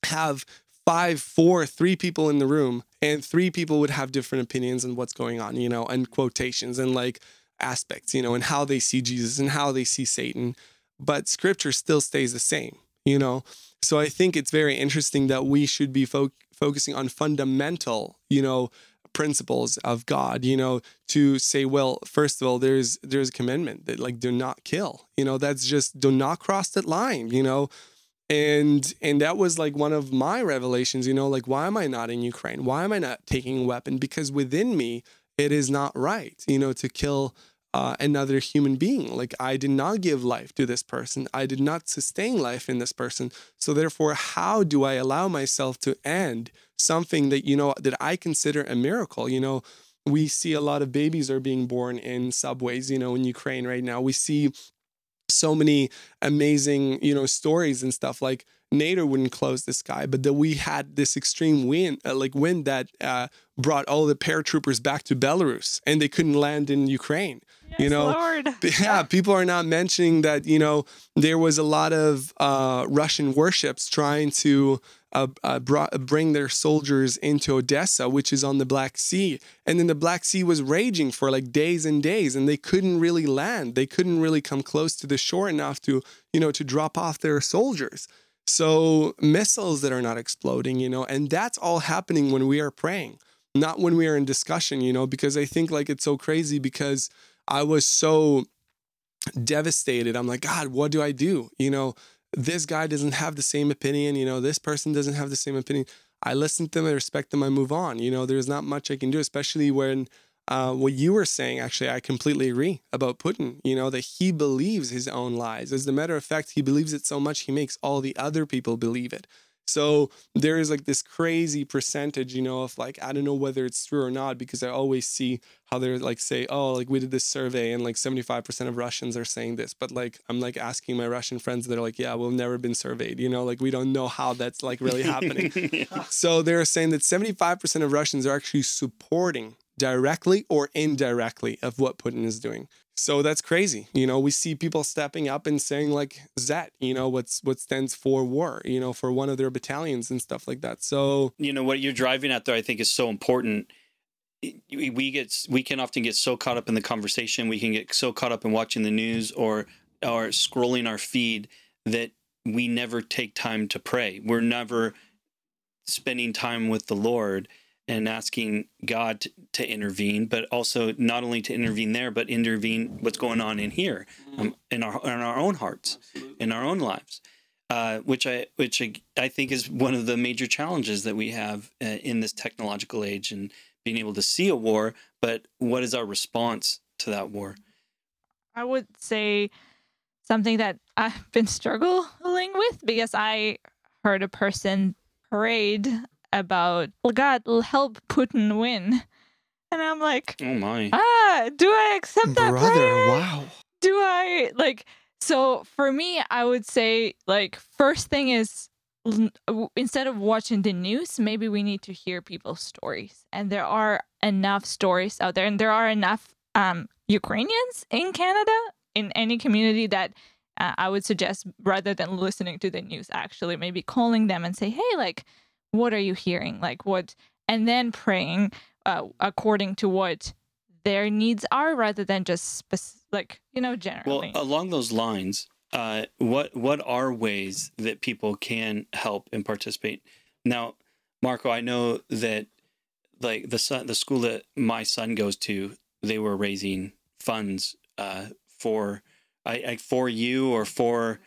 have five, four, three people in the room, and three people would have different opinions on what's going on, you know, and quotations and like aspects, you know, and how they see Jesus and how they see Satan but scripture still stays the same, you know? So I think it's very interesting that we should be fo- focusing on fundamental, you know, principles of God, you know, to say, well, first of all, there's there's a commandment that like do not kill. You know, that's just do not cross that line, you know. And and that was like one of my revelations, you know, like why am I not in Ukraine? Why am I not taking a weapon? Because within me, it is not right, you know, to kill uh, another human being. Like I did not give life to this person. I did not sustain life in this person. So therefore, how do I allow myself to end something that you know that I consider a miracle? You know, we see a lot of babies are being born in subways. You know, in Ukraine right now, we see so many amazing you know stories and stuff like NATO wouldn't close the sky, but that we had this extreme wind, uh, like wind that uh, brought all the paratroopers back to Belarus, and they couldn't land in Ukraine you know, Lord. yeah, people are not mentioning that, you know, there was a lot of uh, Russian warships trying to uh, uh, bring their soldiers into Odessa, which is on the Black Sea. And then the Black Sea was raging for like days and days, and they couldn't really land. They couldn't really come close to the shore enough to, you know, to drop off their soldiers. So missiles that are not exploding, you know, and that's all happening when we are praying, not when we are in discussion, you know, because I think like it's so crazy because I was so devastated. I'm like, God, what do I do? You know, this guy doesn't have the same opinion. You know, this person doesn't have the same opinion. I listen to them, I respect them, I move on. You know, there's not much I can do, especially when uh, what you were saying, actually, I completely agree about Putin. You know, that he believes his own lies. As a matter of fact, he believes it so much, he makes all the other people believe it. So there is like this crazy percentage, you know, of like, I don't know whether it's true or not, because I always see how they're like say, oh, like we did this survey and like 75% of Russians are saying this. But like, I'm like asking my Russian friends, they're like, yeah, we've never been surveyed, you know, like we don't know how that's like really happening. yeah. So they're saying that 75% of Russians are actually supporting directly or indirectly of what Putin is doing. So that's crazy. You know, we see people stepping up and saying like Zet, you know, what's what stands for war, you know, for one of their battalions and stuff like that. So you know what you're driving at there, I think is so important. We get we can often get so caught up in the conversation, we can get so caught up in watching the news or or scrolling our feed that we never take time to pray. We're never spending time with the Lord and asking God to, to, intervene, but also not only to intervene there, but intervene what's going on in here, um, in our in our own hearts, Absolutely. in our own lives, uh, which I which I, I, think is one of the major challenges that we have uh, in this technological age, and being able to see a war, but what is our response to that war? I would say something that I've been struggling with because I heard a person prayed about God will help Putin win. And I'm like, oh my. Ah, do I accept that Brother, prayer? wow. Do I like So for me, I would say like first thing is instead of watching the news, maybe we need to hear people's stories. And there are enough stories out there, and there are enough um, Ukrainians in Canada in any community that uh, I would suggest rather than listening to the news, actually maybe calling them and say, hey, like, what are you hearing? Like, what? And then praying uh, according to what their needs are rather than just spec- like you know generally Well, along those lines, uh, what what are ways that people can help and participate? Now, Marco, I know that like the son, the school that my son goes to, they were raising funds uh, for I, I for you or for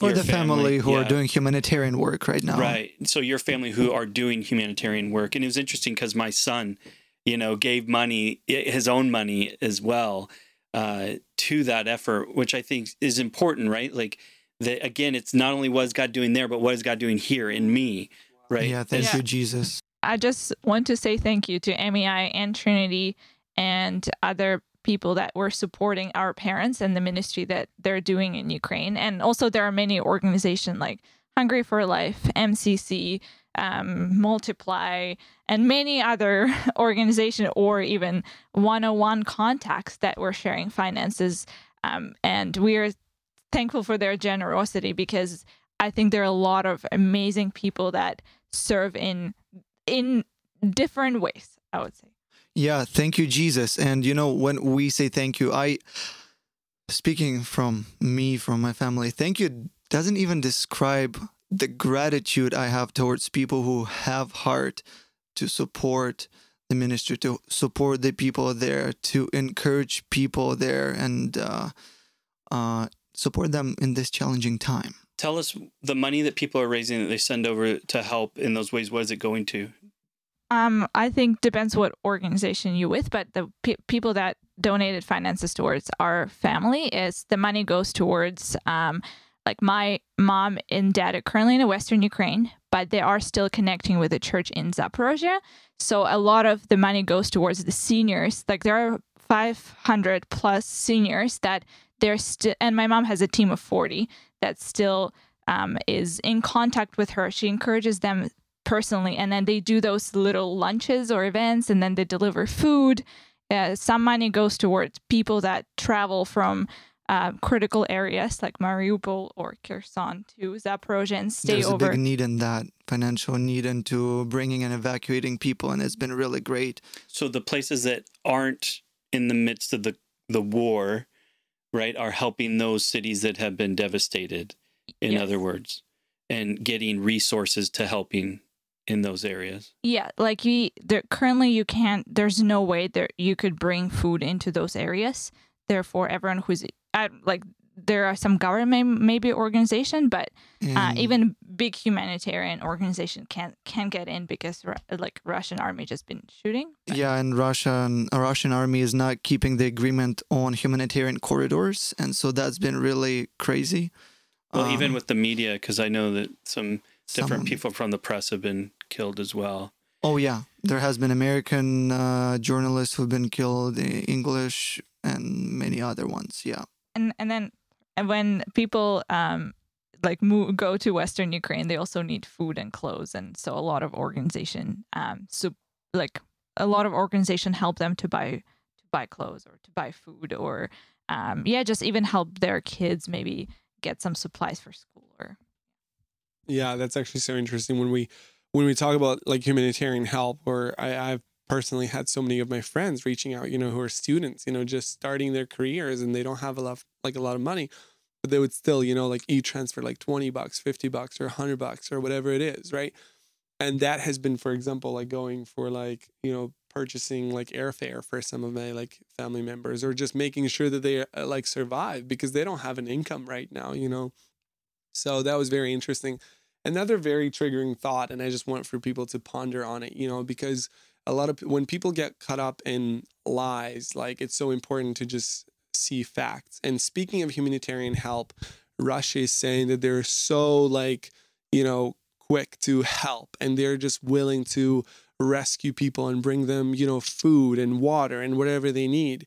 For the family, who are doing humanitarian work right now. Right. So your family who are doing humanitarian work, and it was interesting because my son, you know, gave money, his own money as well, uh, to that effort, which I think is important, right? Like that again, it's not only what is God doing there, but what is God doing here in me, right? Yeah, thank Yeah. you, Jesus. I just want to say thank you to MEI and Trinity and other people that were supporting our parents and the ministry that they're doing in Ukraine. And also, there are many organizations like Hungry for Life, MCC, um, Multiply, and many other organizations or even 101 contacts that were sharing finances. Um, and we are thankful for their generosity because I think there are a lot of amazing people that serve in in different ways, I would say. Yeah, thank you, Jesus. And you know, when we say thank you, I, speaking from me, from my family, thank you doesn't even describe the gratitude I have towards people who have heart to support the ministry, to support the people there, to encourage people there, and uh, uh, support them in this challenging time. Tell us the money that people are raising that they send over to help in those ways. What is it going to? Um, I think depends what organization you're with, but the pe- people that donated finances towards our family is the money goes towards um, like my mom and dad are currently in Western Ukraine, but they are still connecting with the church in Zaporozhye. So a lot of the money goes towards the seniors. Like there are 500 plus seniors that they're still, and my mom has a team of 40 that still um, is in contact with her. She encourages them personally and then they do those little lunches or events and then they deliver food uh, some money goes towards people that travel from uh, critical areas like mariupol or kherson to zaporozhye and stay There's over There's a big need in that financial need into bringing and evacuating people, and it's been really great. So the places that aren't in the midst of the the war, right, are helping those cities that have been devastated. In Yes. other words, and getting resources to helping in those areas. yeah like you there currently you can't there's no way that you could bring food into those areas therefore everyone who's uh, like there are some government maybe organization but uh, even big humanitarian organization can't can't get in because like Russian army just been shooting. yeah, and Russian a Russian army is not keeping the agreement on humanitarian corridors, and so that's been really crazy. Well, even Um, with the media, because I know that some different someone- people from the press have been killed as well. Oh yeah, there has been American uh, journalists who've been killed, English, and many other ones. Yeah. And and then and when people um like move, go to Western Ukraine, they also need food and clothes, and so a lot of organization um so like a lot of organization help them to buy to buy clothes or to buy food or um yeah just even help their kids maybe get some supplies for school or Yeah, that's actually so interesting when we when we talk about like humanitarian help. Or I, I've personally had so many of my friends reaching out, you know, who are students, you know, just starting their careers and they don't have a lot like a lot of money, but they would still, you know, like e transfer like twenty bucks, fifty bucks, or hundred bucks, or whatever it is, right? And that has been, for example, like going for like you know purchasing like airfare for some of my like family members, or just making sure that they uh, like survive because they don't have an income right now, you know. So that was very interesting another very triggering thought and i just want for people to ponder on it you know because a lot of when people get caught up in lies like it's so important to just see facts. And speaking of humanitarian help russia is saying that they're so like you know quick to help and they're just willing to rescue people and bring them you know food and water and whatever they need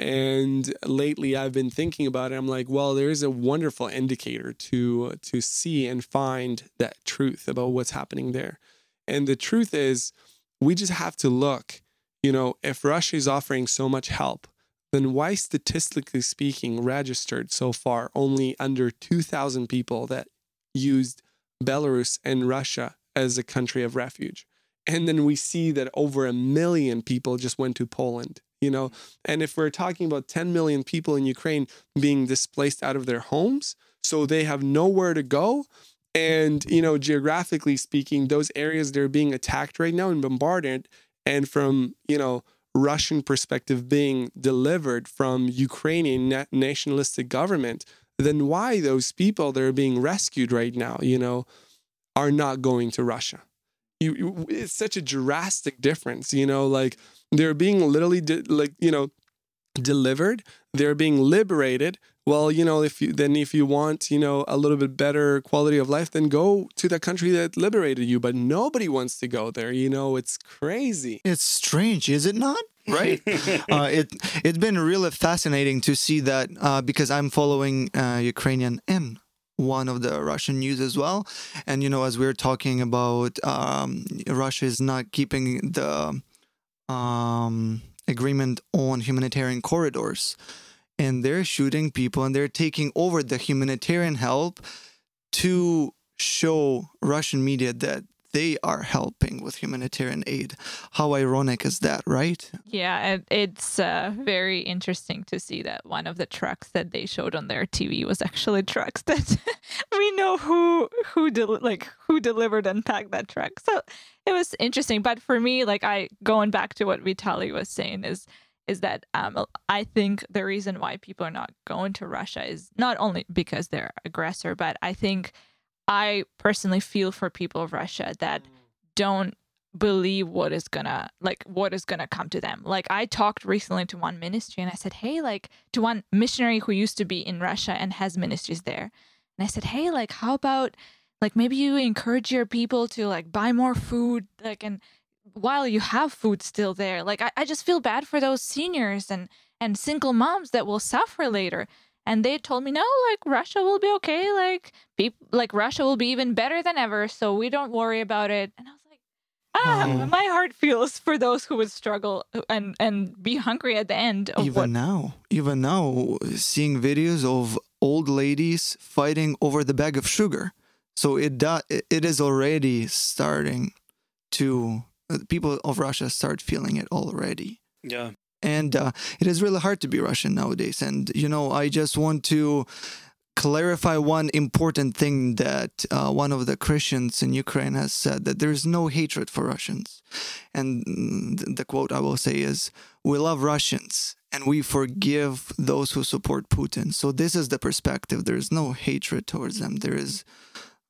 And lately, I've been thinking about it. I'm like, well, there is a wonderful indicator to to see and find that truth about what's happening there. And the truth is, we just have to look. You know, if Russia is offering so much help, then why, statistically speaking, registered so far only under 2,000 people that used Belarus and Russia as a country of refuge? And then we see that over a million people just went to Poland, you know? And if we're talking about 10 million people in Ukraine being displaced out of their homes, so they have nowhere to go. And, you know, geographically speaking, those areas they're being attacked right now and bombarded. And from, you know, Russian perspective being delivered from Ukrainian na- nationalistic government, then why those people that are being rescued right now, you know, are not going to Russia? You, you it's such a drastic difference, you know, like they're being literally de- like, you know, delivered, they're being liberated, well, you know, if you then if you want, you know, a little bit better quality of life, then go to the country that liberated you. But nobody wants to go there. You know, it's crazy. It's strange, is it not? Right. uh, it it's been really fascinating to see that uh, because I'm following uh, Ukrainian and one of the Russian news as well. And you know, as we are talking about, um, Russia is not keeping the um, agreement on humanitarian corridors and they're shooting people and they're taking over the humanitarian help to show Russian media that they are helping with humanitarian aid. How ironic is that, right? Yeah, it's uh, very interesting to see that one of the trucks that they showed on their TV was actually trucks that we know who who del- like who delivered and packed that truck. So it was interesting. But for me, like I going back to what Vitali was saying is is that um, I think the reason why people are not going to Russia is not only because they're aggressor, but I think I personally feel for people of Russia that mm. don't believe what is gonna like what is gonna come to them. Like i talked recently to one ministry and i said hey like to one missionary who used to be in russia and has ministries there. And i said hey like how about like maybe you encourage your people to like buy more food like and while you have food still there. Like I, I just feel bad for those seniors and and single moms that will suffer later and they told me no like russia will be okay like people like russia will be even better than ever so we don't worry about it and i was like ah Oh. my heart feels for those who would struggle and and be hungry at the end of even what now, even now, seeing videos of old ladies fighting over the bag of sugar. So it do, it is already starting to uh, people of Russia start feeling it already. Yeah. And uh, it is really hard to be Russian nowadays. And you know, I just want to clarify one important thing that uh, one of the Christians in Ukraine has said that there is no hatred for Russians, and mm, the quote I will say is, "We love Russians." And we forgive those who support Putin. So this is the perspective. There is no hatred towards them. There is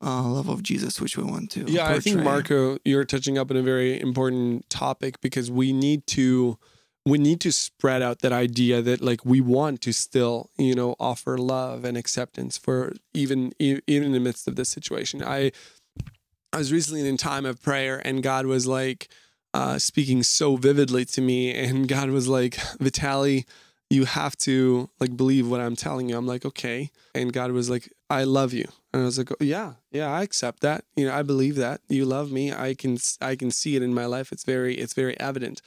uh, love of Jesus, which we want to. Yeah, I think. Marco, you're touching up on a very important topic because we need to we need to spread out that idea that like we want to still you know offer love and acceptance for even even in the midst of this situation. I I was recently in time of prayer and God was like uh, speaking so vividly to me, and God was like, Vitali, you have to like believe what I'm telling you. I'm like, okay. And God was like, I love you. And I was like, oh, yeah, yeah, I accept that. You know, I believe that you love me. I can, I can see it in my life. It's very, it's very evident.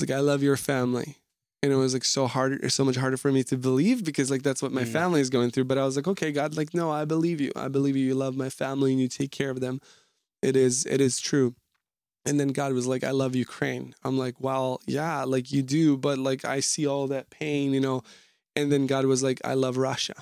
Like, I love your family. And it was like so hard, so much harder for me to believe because like that's what my Mm. family is going through. But I was like, okay, God, like, no, I believe you. I believe you. You love my family and you take care of them. It is, it is true. And then God was like, I love Ukraine. I'm like, well, yeah, like you do, but like I see all that pain, you know. And then God was like, I love Russia.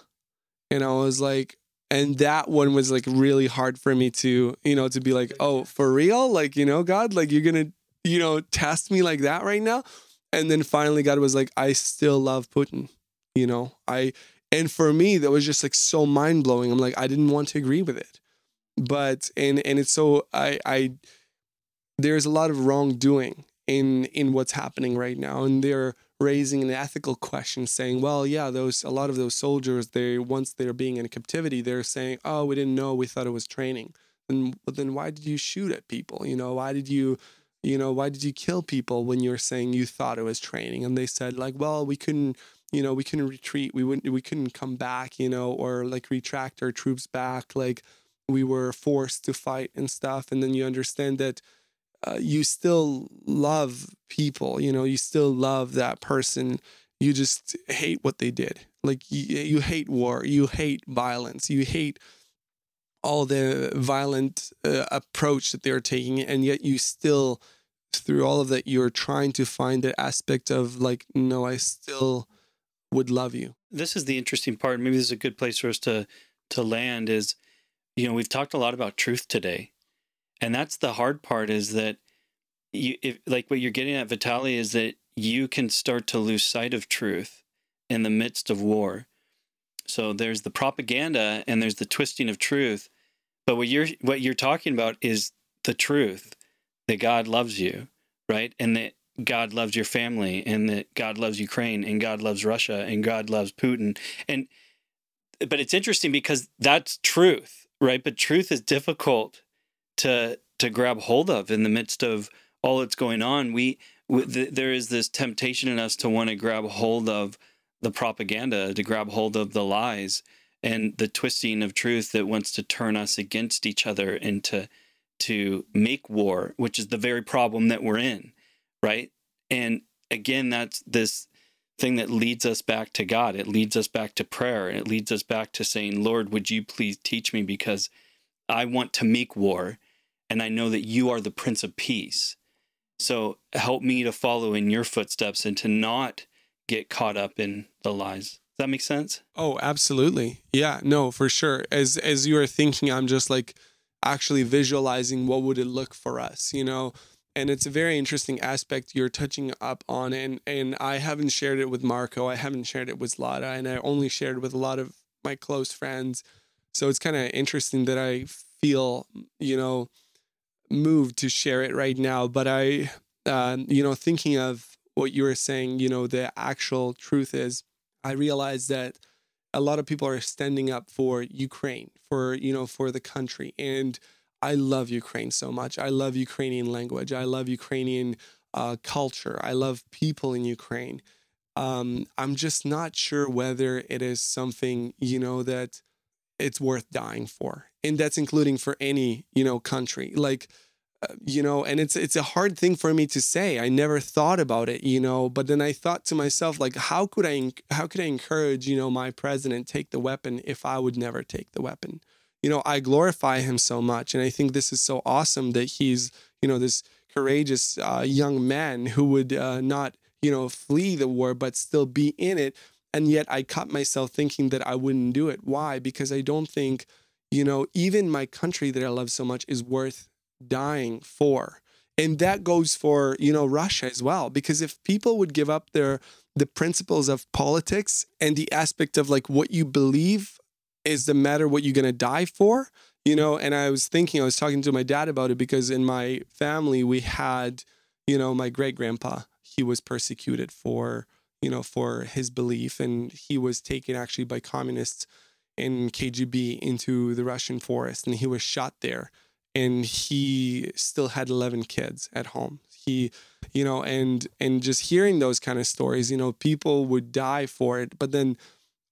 And I was like, and that one was like really hard for me to, you know, to be like, oh, for real? Like, you know, God, like you're gonna, you know, test me like that right now. And then finally God was like, I still love Putin, you know. I and for me, that was just like so mind blowing. I'm like, I didn't want to agree with it. But and and it's so I I there's a lot of wrongdoing in in what's happening right now and they're raising an ethical question saying well yeah those a lot of those soldiers they once they're being in captivity they're saying oh we didn't know we thought it was training and but then why did you shoot at people you know why did you you know why did you kill people when you were saying you thought it was training? And they said like well we couldn't you know we couldn't retreat. We wouldn't we couldn't come back you know or like retract our troops back. Like we were forced to fight and stuff. And then you understand that uh, you still love people you know you still love that person. You just hate what they did. Like you, you hate war. You hate violence. You hate all the violent uh, approach that they're taking and yet you still through all of that you're trying to find the aspect of like no i still would love you This is the interesting part. Maybe this is a good place for us to to land. Is you know we've talked a lot about truth today, and that's the hard part. Is that you if like what you're getting at, Vitali, is that you can start to lose sight of truth in the midst of war. So there's the propaganda and there's the twisting of truth. But what you're what you're talking about is the truth that God loves you, right? And that God loves your family and that God loves Ukraine and God loves Russia and God loves Putin. And but it's interesting because that's truth, right? But truth is difficult to to grab hold of in the midst of all that's going on. We, we th- there is this temptation in us to want to grab hold of the propaganda, to grab hold of the lies and the twisting of truth that wants to turn us against each other and to to make war, which is the very problem that we're in, right? And again, that's this thing that leads us back to God. It leads us back to prayer and it leads us back to saying, Lord, would you please teach me because I want to make war and I know that you are the Prince of Peace. So help me to follow in your footsteps and to not get caught up in the lies. Does that make sense? Oh, absolutely. Yeah, no, for sure. As as you are thinking, I'm just like actually visualizing what would it look for us, you know? And it's a very interesting aspect you're touching up on and and I haven't shared it with Marco, I haven't shared it with Lada, and I only shared it with a lot of my close friends. So it's kind of interesting that I feel, you know, moved to share it right now, but I uh, you know, thinking of what you were saying, you know, the actual truth is I realized that a lot of people are standing up for Ukraine, for you know, for the country, and I love Ukraine so much. I love Ukrainian language. I love Ukrainian uh, culture. I love people in Ukraine. Um, I'm just not sure whether it is something you know that it's worth dying for, and that's including for any you know country like you know and it's it's a hard thing for me to say. I never thought about it you know but then i thought to myself like how could i how could i encourage you know my president take the weapon if i would never take the weapon? You know i glorify him so much and i think this is so awesome that he's you know this courageous uh, young man who would uh, not you know flee the war but still be in it. And yet i caught myself thinking that i wouldn't do it. Why? Because i don't think you know even my country that i love so much is worth dying for. And that goes for you know russia as well because if people would give up their the principles of politics and the aspect of like what you believe is the matter what you're going to die for you know and i was thinking i was talking to my dad about it because in my family we had you know my great grandpa he was persecuted for you know for his belief and he was taken actually by communists in kgb into the russian forest and he was shot there and he still had 11 kids at home. He you know and and just hearing those kind of stories you know people would die for it but then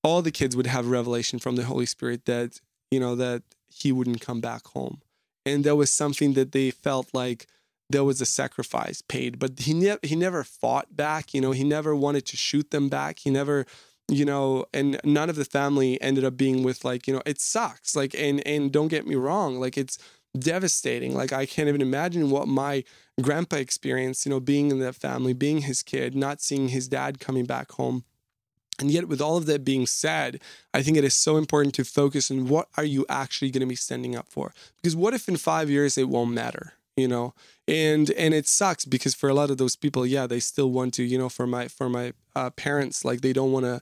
all the kids would have revelation from the holy spirit that you know that he wouldn't come back home. And that was something that they felt like there was a sacrifice paid but he never he never fought back you know he never wanted to shoot them back. He never you know and none of the family ended up being with like you know it sucks like and and don't get me wrong like it's devastating. Like I can't even imagine what my grandpa experienced, you know, being in that family, being his kid, not seeing his dad coming back home. And yet with all of that being said, I think it is so important to focus on what are you actually going to be standing up for? Because what if in 5 years it won't matter? you know and and it sucks because for a lot of those people yeah they still want to you know for my for my uh, parents like they don't want to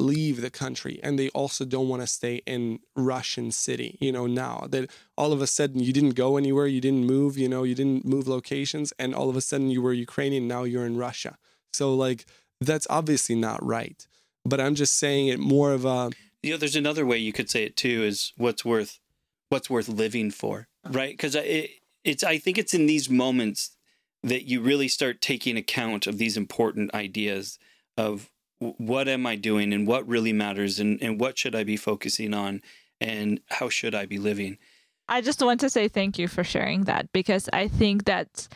leave the country and they also don't want to stay in Russian city, you know, now that all of a sudden you didn't go anywhere, you didn't move, you know, you didn't move locations and all of a sudden you were Ukrainian, now you're in Russia. So like that's obviously not right. But I'm just saying it more of a You know, there's another way you could say it too is what's worth what's worth living for, right? Cuz it, it's I think it's in these moments that you really start taking account of these important ideas of what am I doing and what really matters and, and what should I be focusing on and how should I be living? I just want to say thank you for sharing that because I think that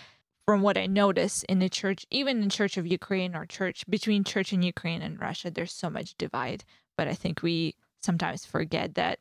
from what I notice in the church, even in Church of Ukraine or church between church in Ukraine and Russia, there's so much divide. But I think we sometimes forget that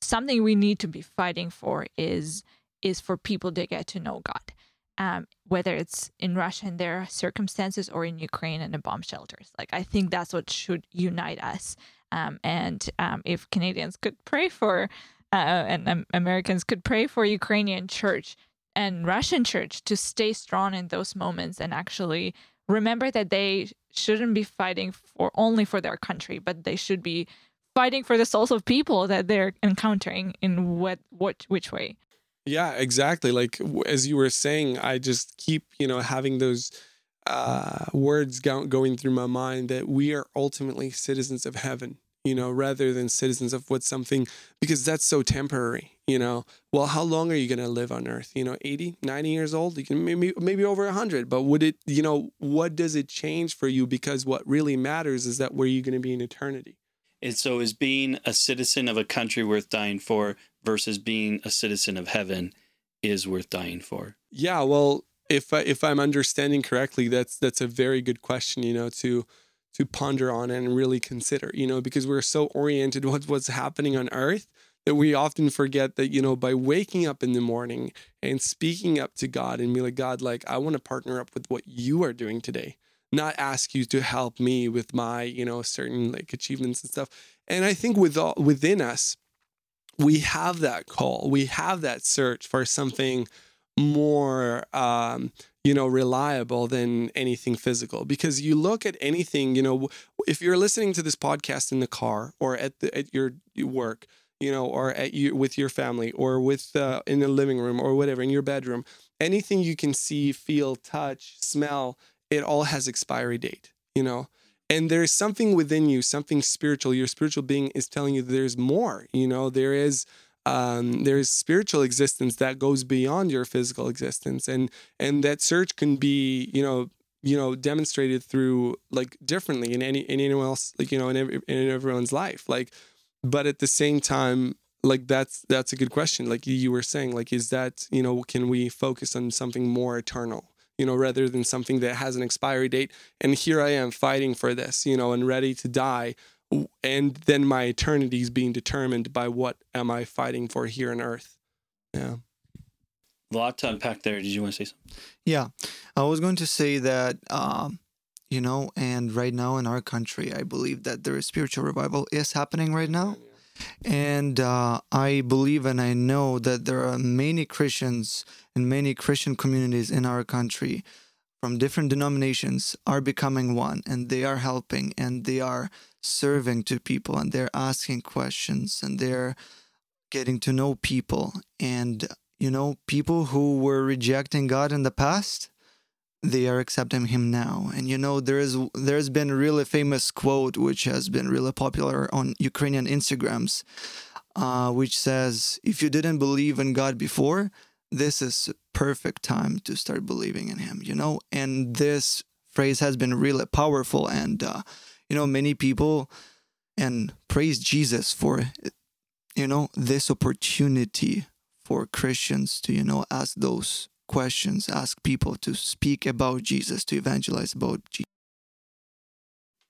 something we need to be fighting for is is for people to get to know God. Um, whether it's in Russia and their circumstances or in Ukraine and the bomb shelters. Like I think that's what should unite us. Um, and um, if Canadians could pray for uh, and Americans could pray for Ukrainian church and Russian church to stay strong in those moments and actually remember that they shouldn't be fighting for only for their country, but they should be fighting for the souls of people that they're encountering in what what which way. Yeah, exactly. Like as you were saying, I just keep, you know, having those uh, words go- going through my mind that we are ultimately citizens of heaven, you know, rather than citizens of what something, because that's so temporary, you know. Well, how long are you going to live on earth? You know, 80, 90 years old? You can maybe, maybe over 100, but would it, you know, what does it change for you? Because what really matters is that where you're going to be in eternity. And so, is being a citizen of a country worth dying for versus being a citizen of heaven is worth dying for? Yeah, well, if I, if I'm understanding correctly, that's that's a very good question, you know, to to ponder on and really consider, you know, because we're so oriented with what's happening on earth that we often forget that, you know, by waking up in the morning and speaking up to God and be like, God, like, I want to partner up with what you are doing today not ask you to help me with my you know certain like achievements and stuff and i think with all, within us we have that call we have that search for something more um, you know reliable than anything physical because you look at anything you know if you're listening to this podcast in the car or at the, at your work you know or at you with your family or with uh, in the living room or whatever in your bedroom anything you can see feel touch smell it all has expiry date, you know? And there's something within you, something spiritual. Your spiritual being is telling you there's more, you know, there is um, there's spiritual existence that goes beyond your physical existence. And and that search can be, you know, you know, demonstrated through like differently in any in anyone else, like, you know, in every, in everyone's life. Like, but at the same time, like that's that's a good question like you were saying like is that you know can we focus on something more eternal you know, rather than something that has an expiry date. And here I am fighting for this, you know, and ready to die. And then my eternity is being determined by what am I fighting for here on earth. Yeah. A lot to unpack there. Did you want to say something? Yeah. I was going to say that, um, you know, and right now in our country, I believe that there is spiritual revival is happening right now. And uh, I believe and I know that there are many Christians and many Christian communities in our country from different denominations are becoming one and they are helping and they are serving to people and they're asking questions and they're getting to know people. And, you know, people who were rejecting God in the past, they are accepting him now. And you know there is there's been really famous quote which has been really popular on ukrainian instagrams uh, which says if you didn't believe in god before this is perfect time to start believing in him you know? And this phrase has been really powerful and uh, you know many people and praise jesus for you know this opportunity for christians to you know ask those questions, ask people to speak about Jesus, to evangelize about Jesus.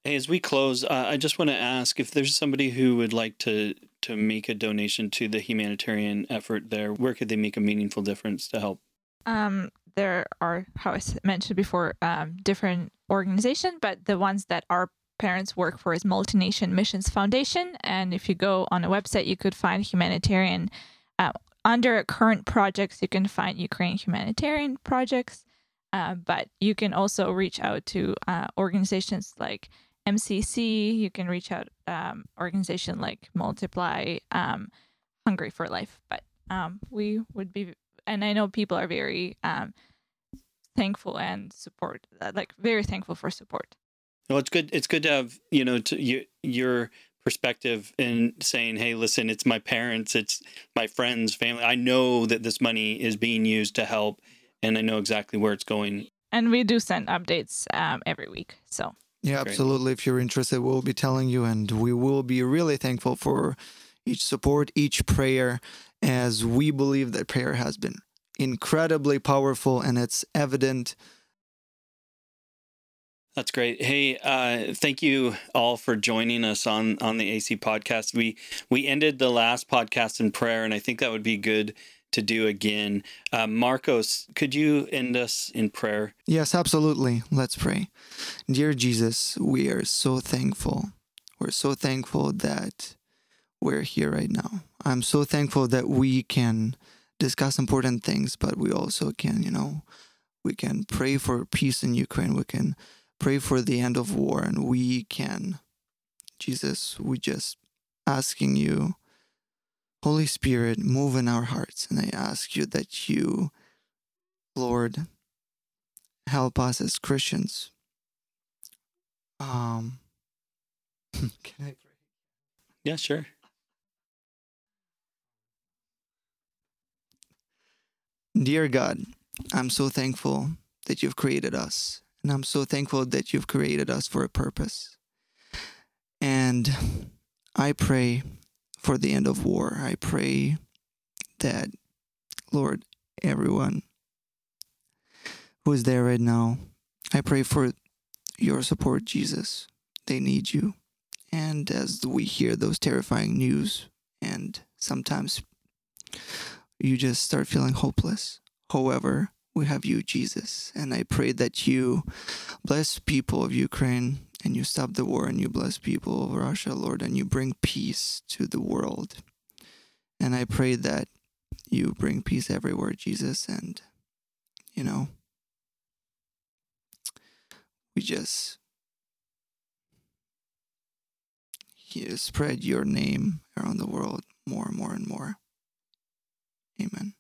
Hey, as we close, uh, I just want to ask if there's somebody who would like to to make a donation to the humanitarian effort there. Where could they make a meaningful difference to help? Um, there are, how I mentioned before, um, different organizations, but the ones that our parents work for is Multination Missions Foundation. And if you go on a website, you could find humanitarian uh, under current projects, you can find Ukraine humanitarian projects, uh, but you can also reach out to uh, organizations like MCC. You can reach out um, organization like Multiply, um, Hungry for Life. But um, we would be, and I know people are very um, thankful and support, uh, like very thankful for support. Well, it's good. It's good to have you know to you, your perspective and saying, hey, listen, it's my parents, it's my friends, family. I know that this money is being used to help, and I know exactly where it's going. And we do send updates um, every week. So Yeah, Great. absolutely. If you're interested, we'll be telling you, and we will be really thankful for each support, each prayer, as we believe that prayer has been incredibly powerful and it's evident. That's great. Hey, uh, thank you all for joining us on on the AC podcast. We we ended the last podcast in prayer, and I think that would be good to do again. Uh, Marcos, could you end us in prayer? Yes, absolutely. Let's pray. Dear Jesus, we are so thankful. We're so thankful that we're here right now. I'm so thankful that we can discuss important things, but we also can, you know, we can pray for peace in Ukraine. We can pray for the end of war, and we can, Jesus, we just asking you, Holy Spirit, move in our hearts. And I ask you that you, Lord, help us as Christians. Um, can I pray? Yeah, sure. Dear God, I'm so thankful that you've created us. And I'm so thankful that you've created us for a purpose. And I pray for the end of war. I pray that, Lord, everyone who is there right now, I pray for your support, Jesus. They need you. And as we hear those terrifying news, and sometimes you just start feeling hopeless. However, we have you, Jesus. And I pray that you bless people of Ukraine and you stop the war and you bless people of Russia, Lord, and you bring peace to the world. And I pray that you bring peace everywhere, Jesus. And, you know, we just here spread your name around the world more and more and more. Amen.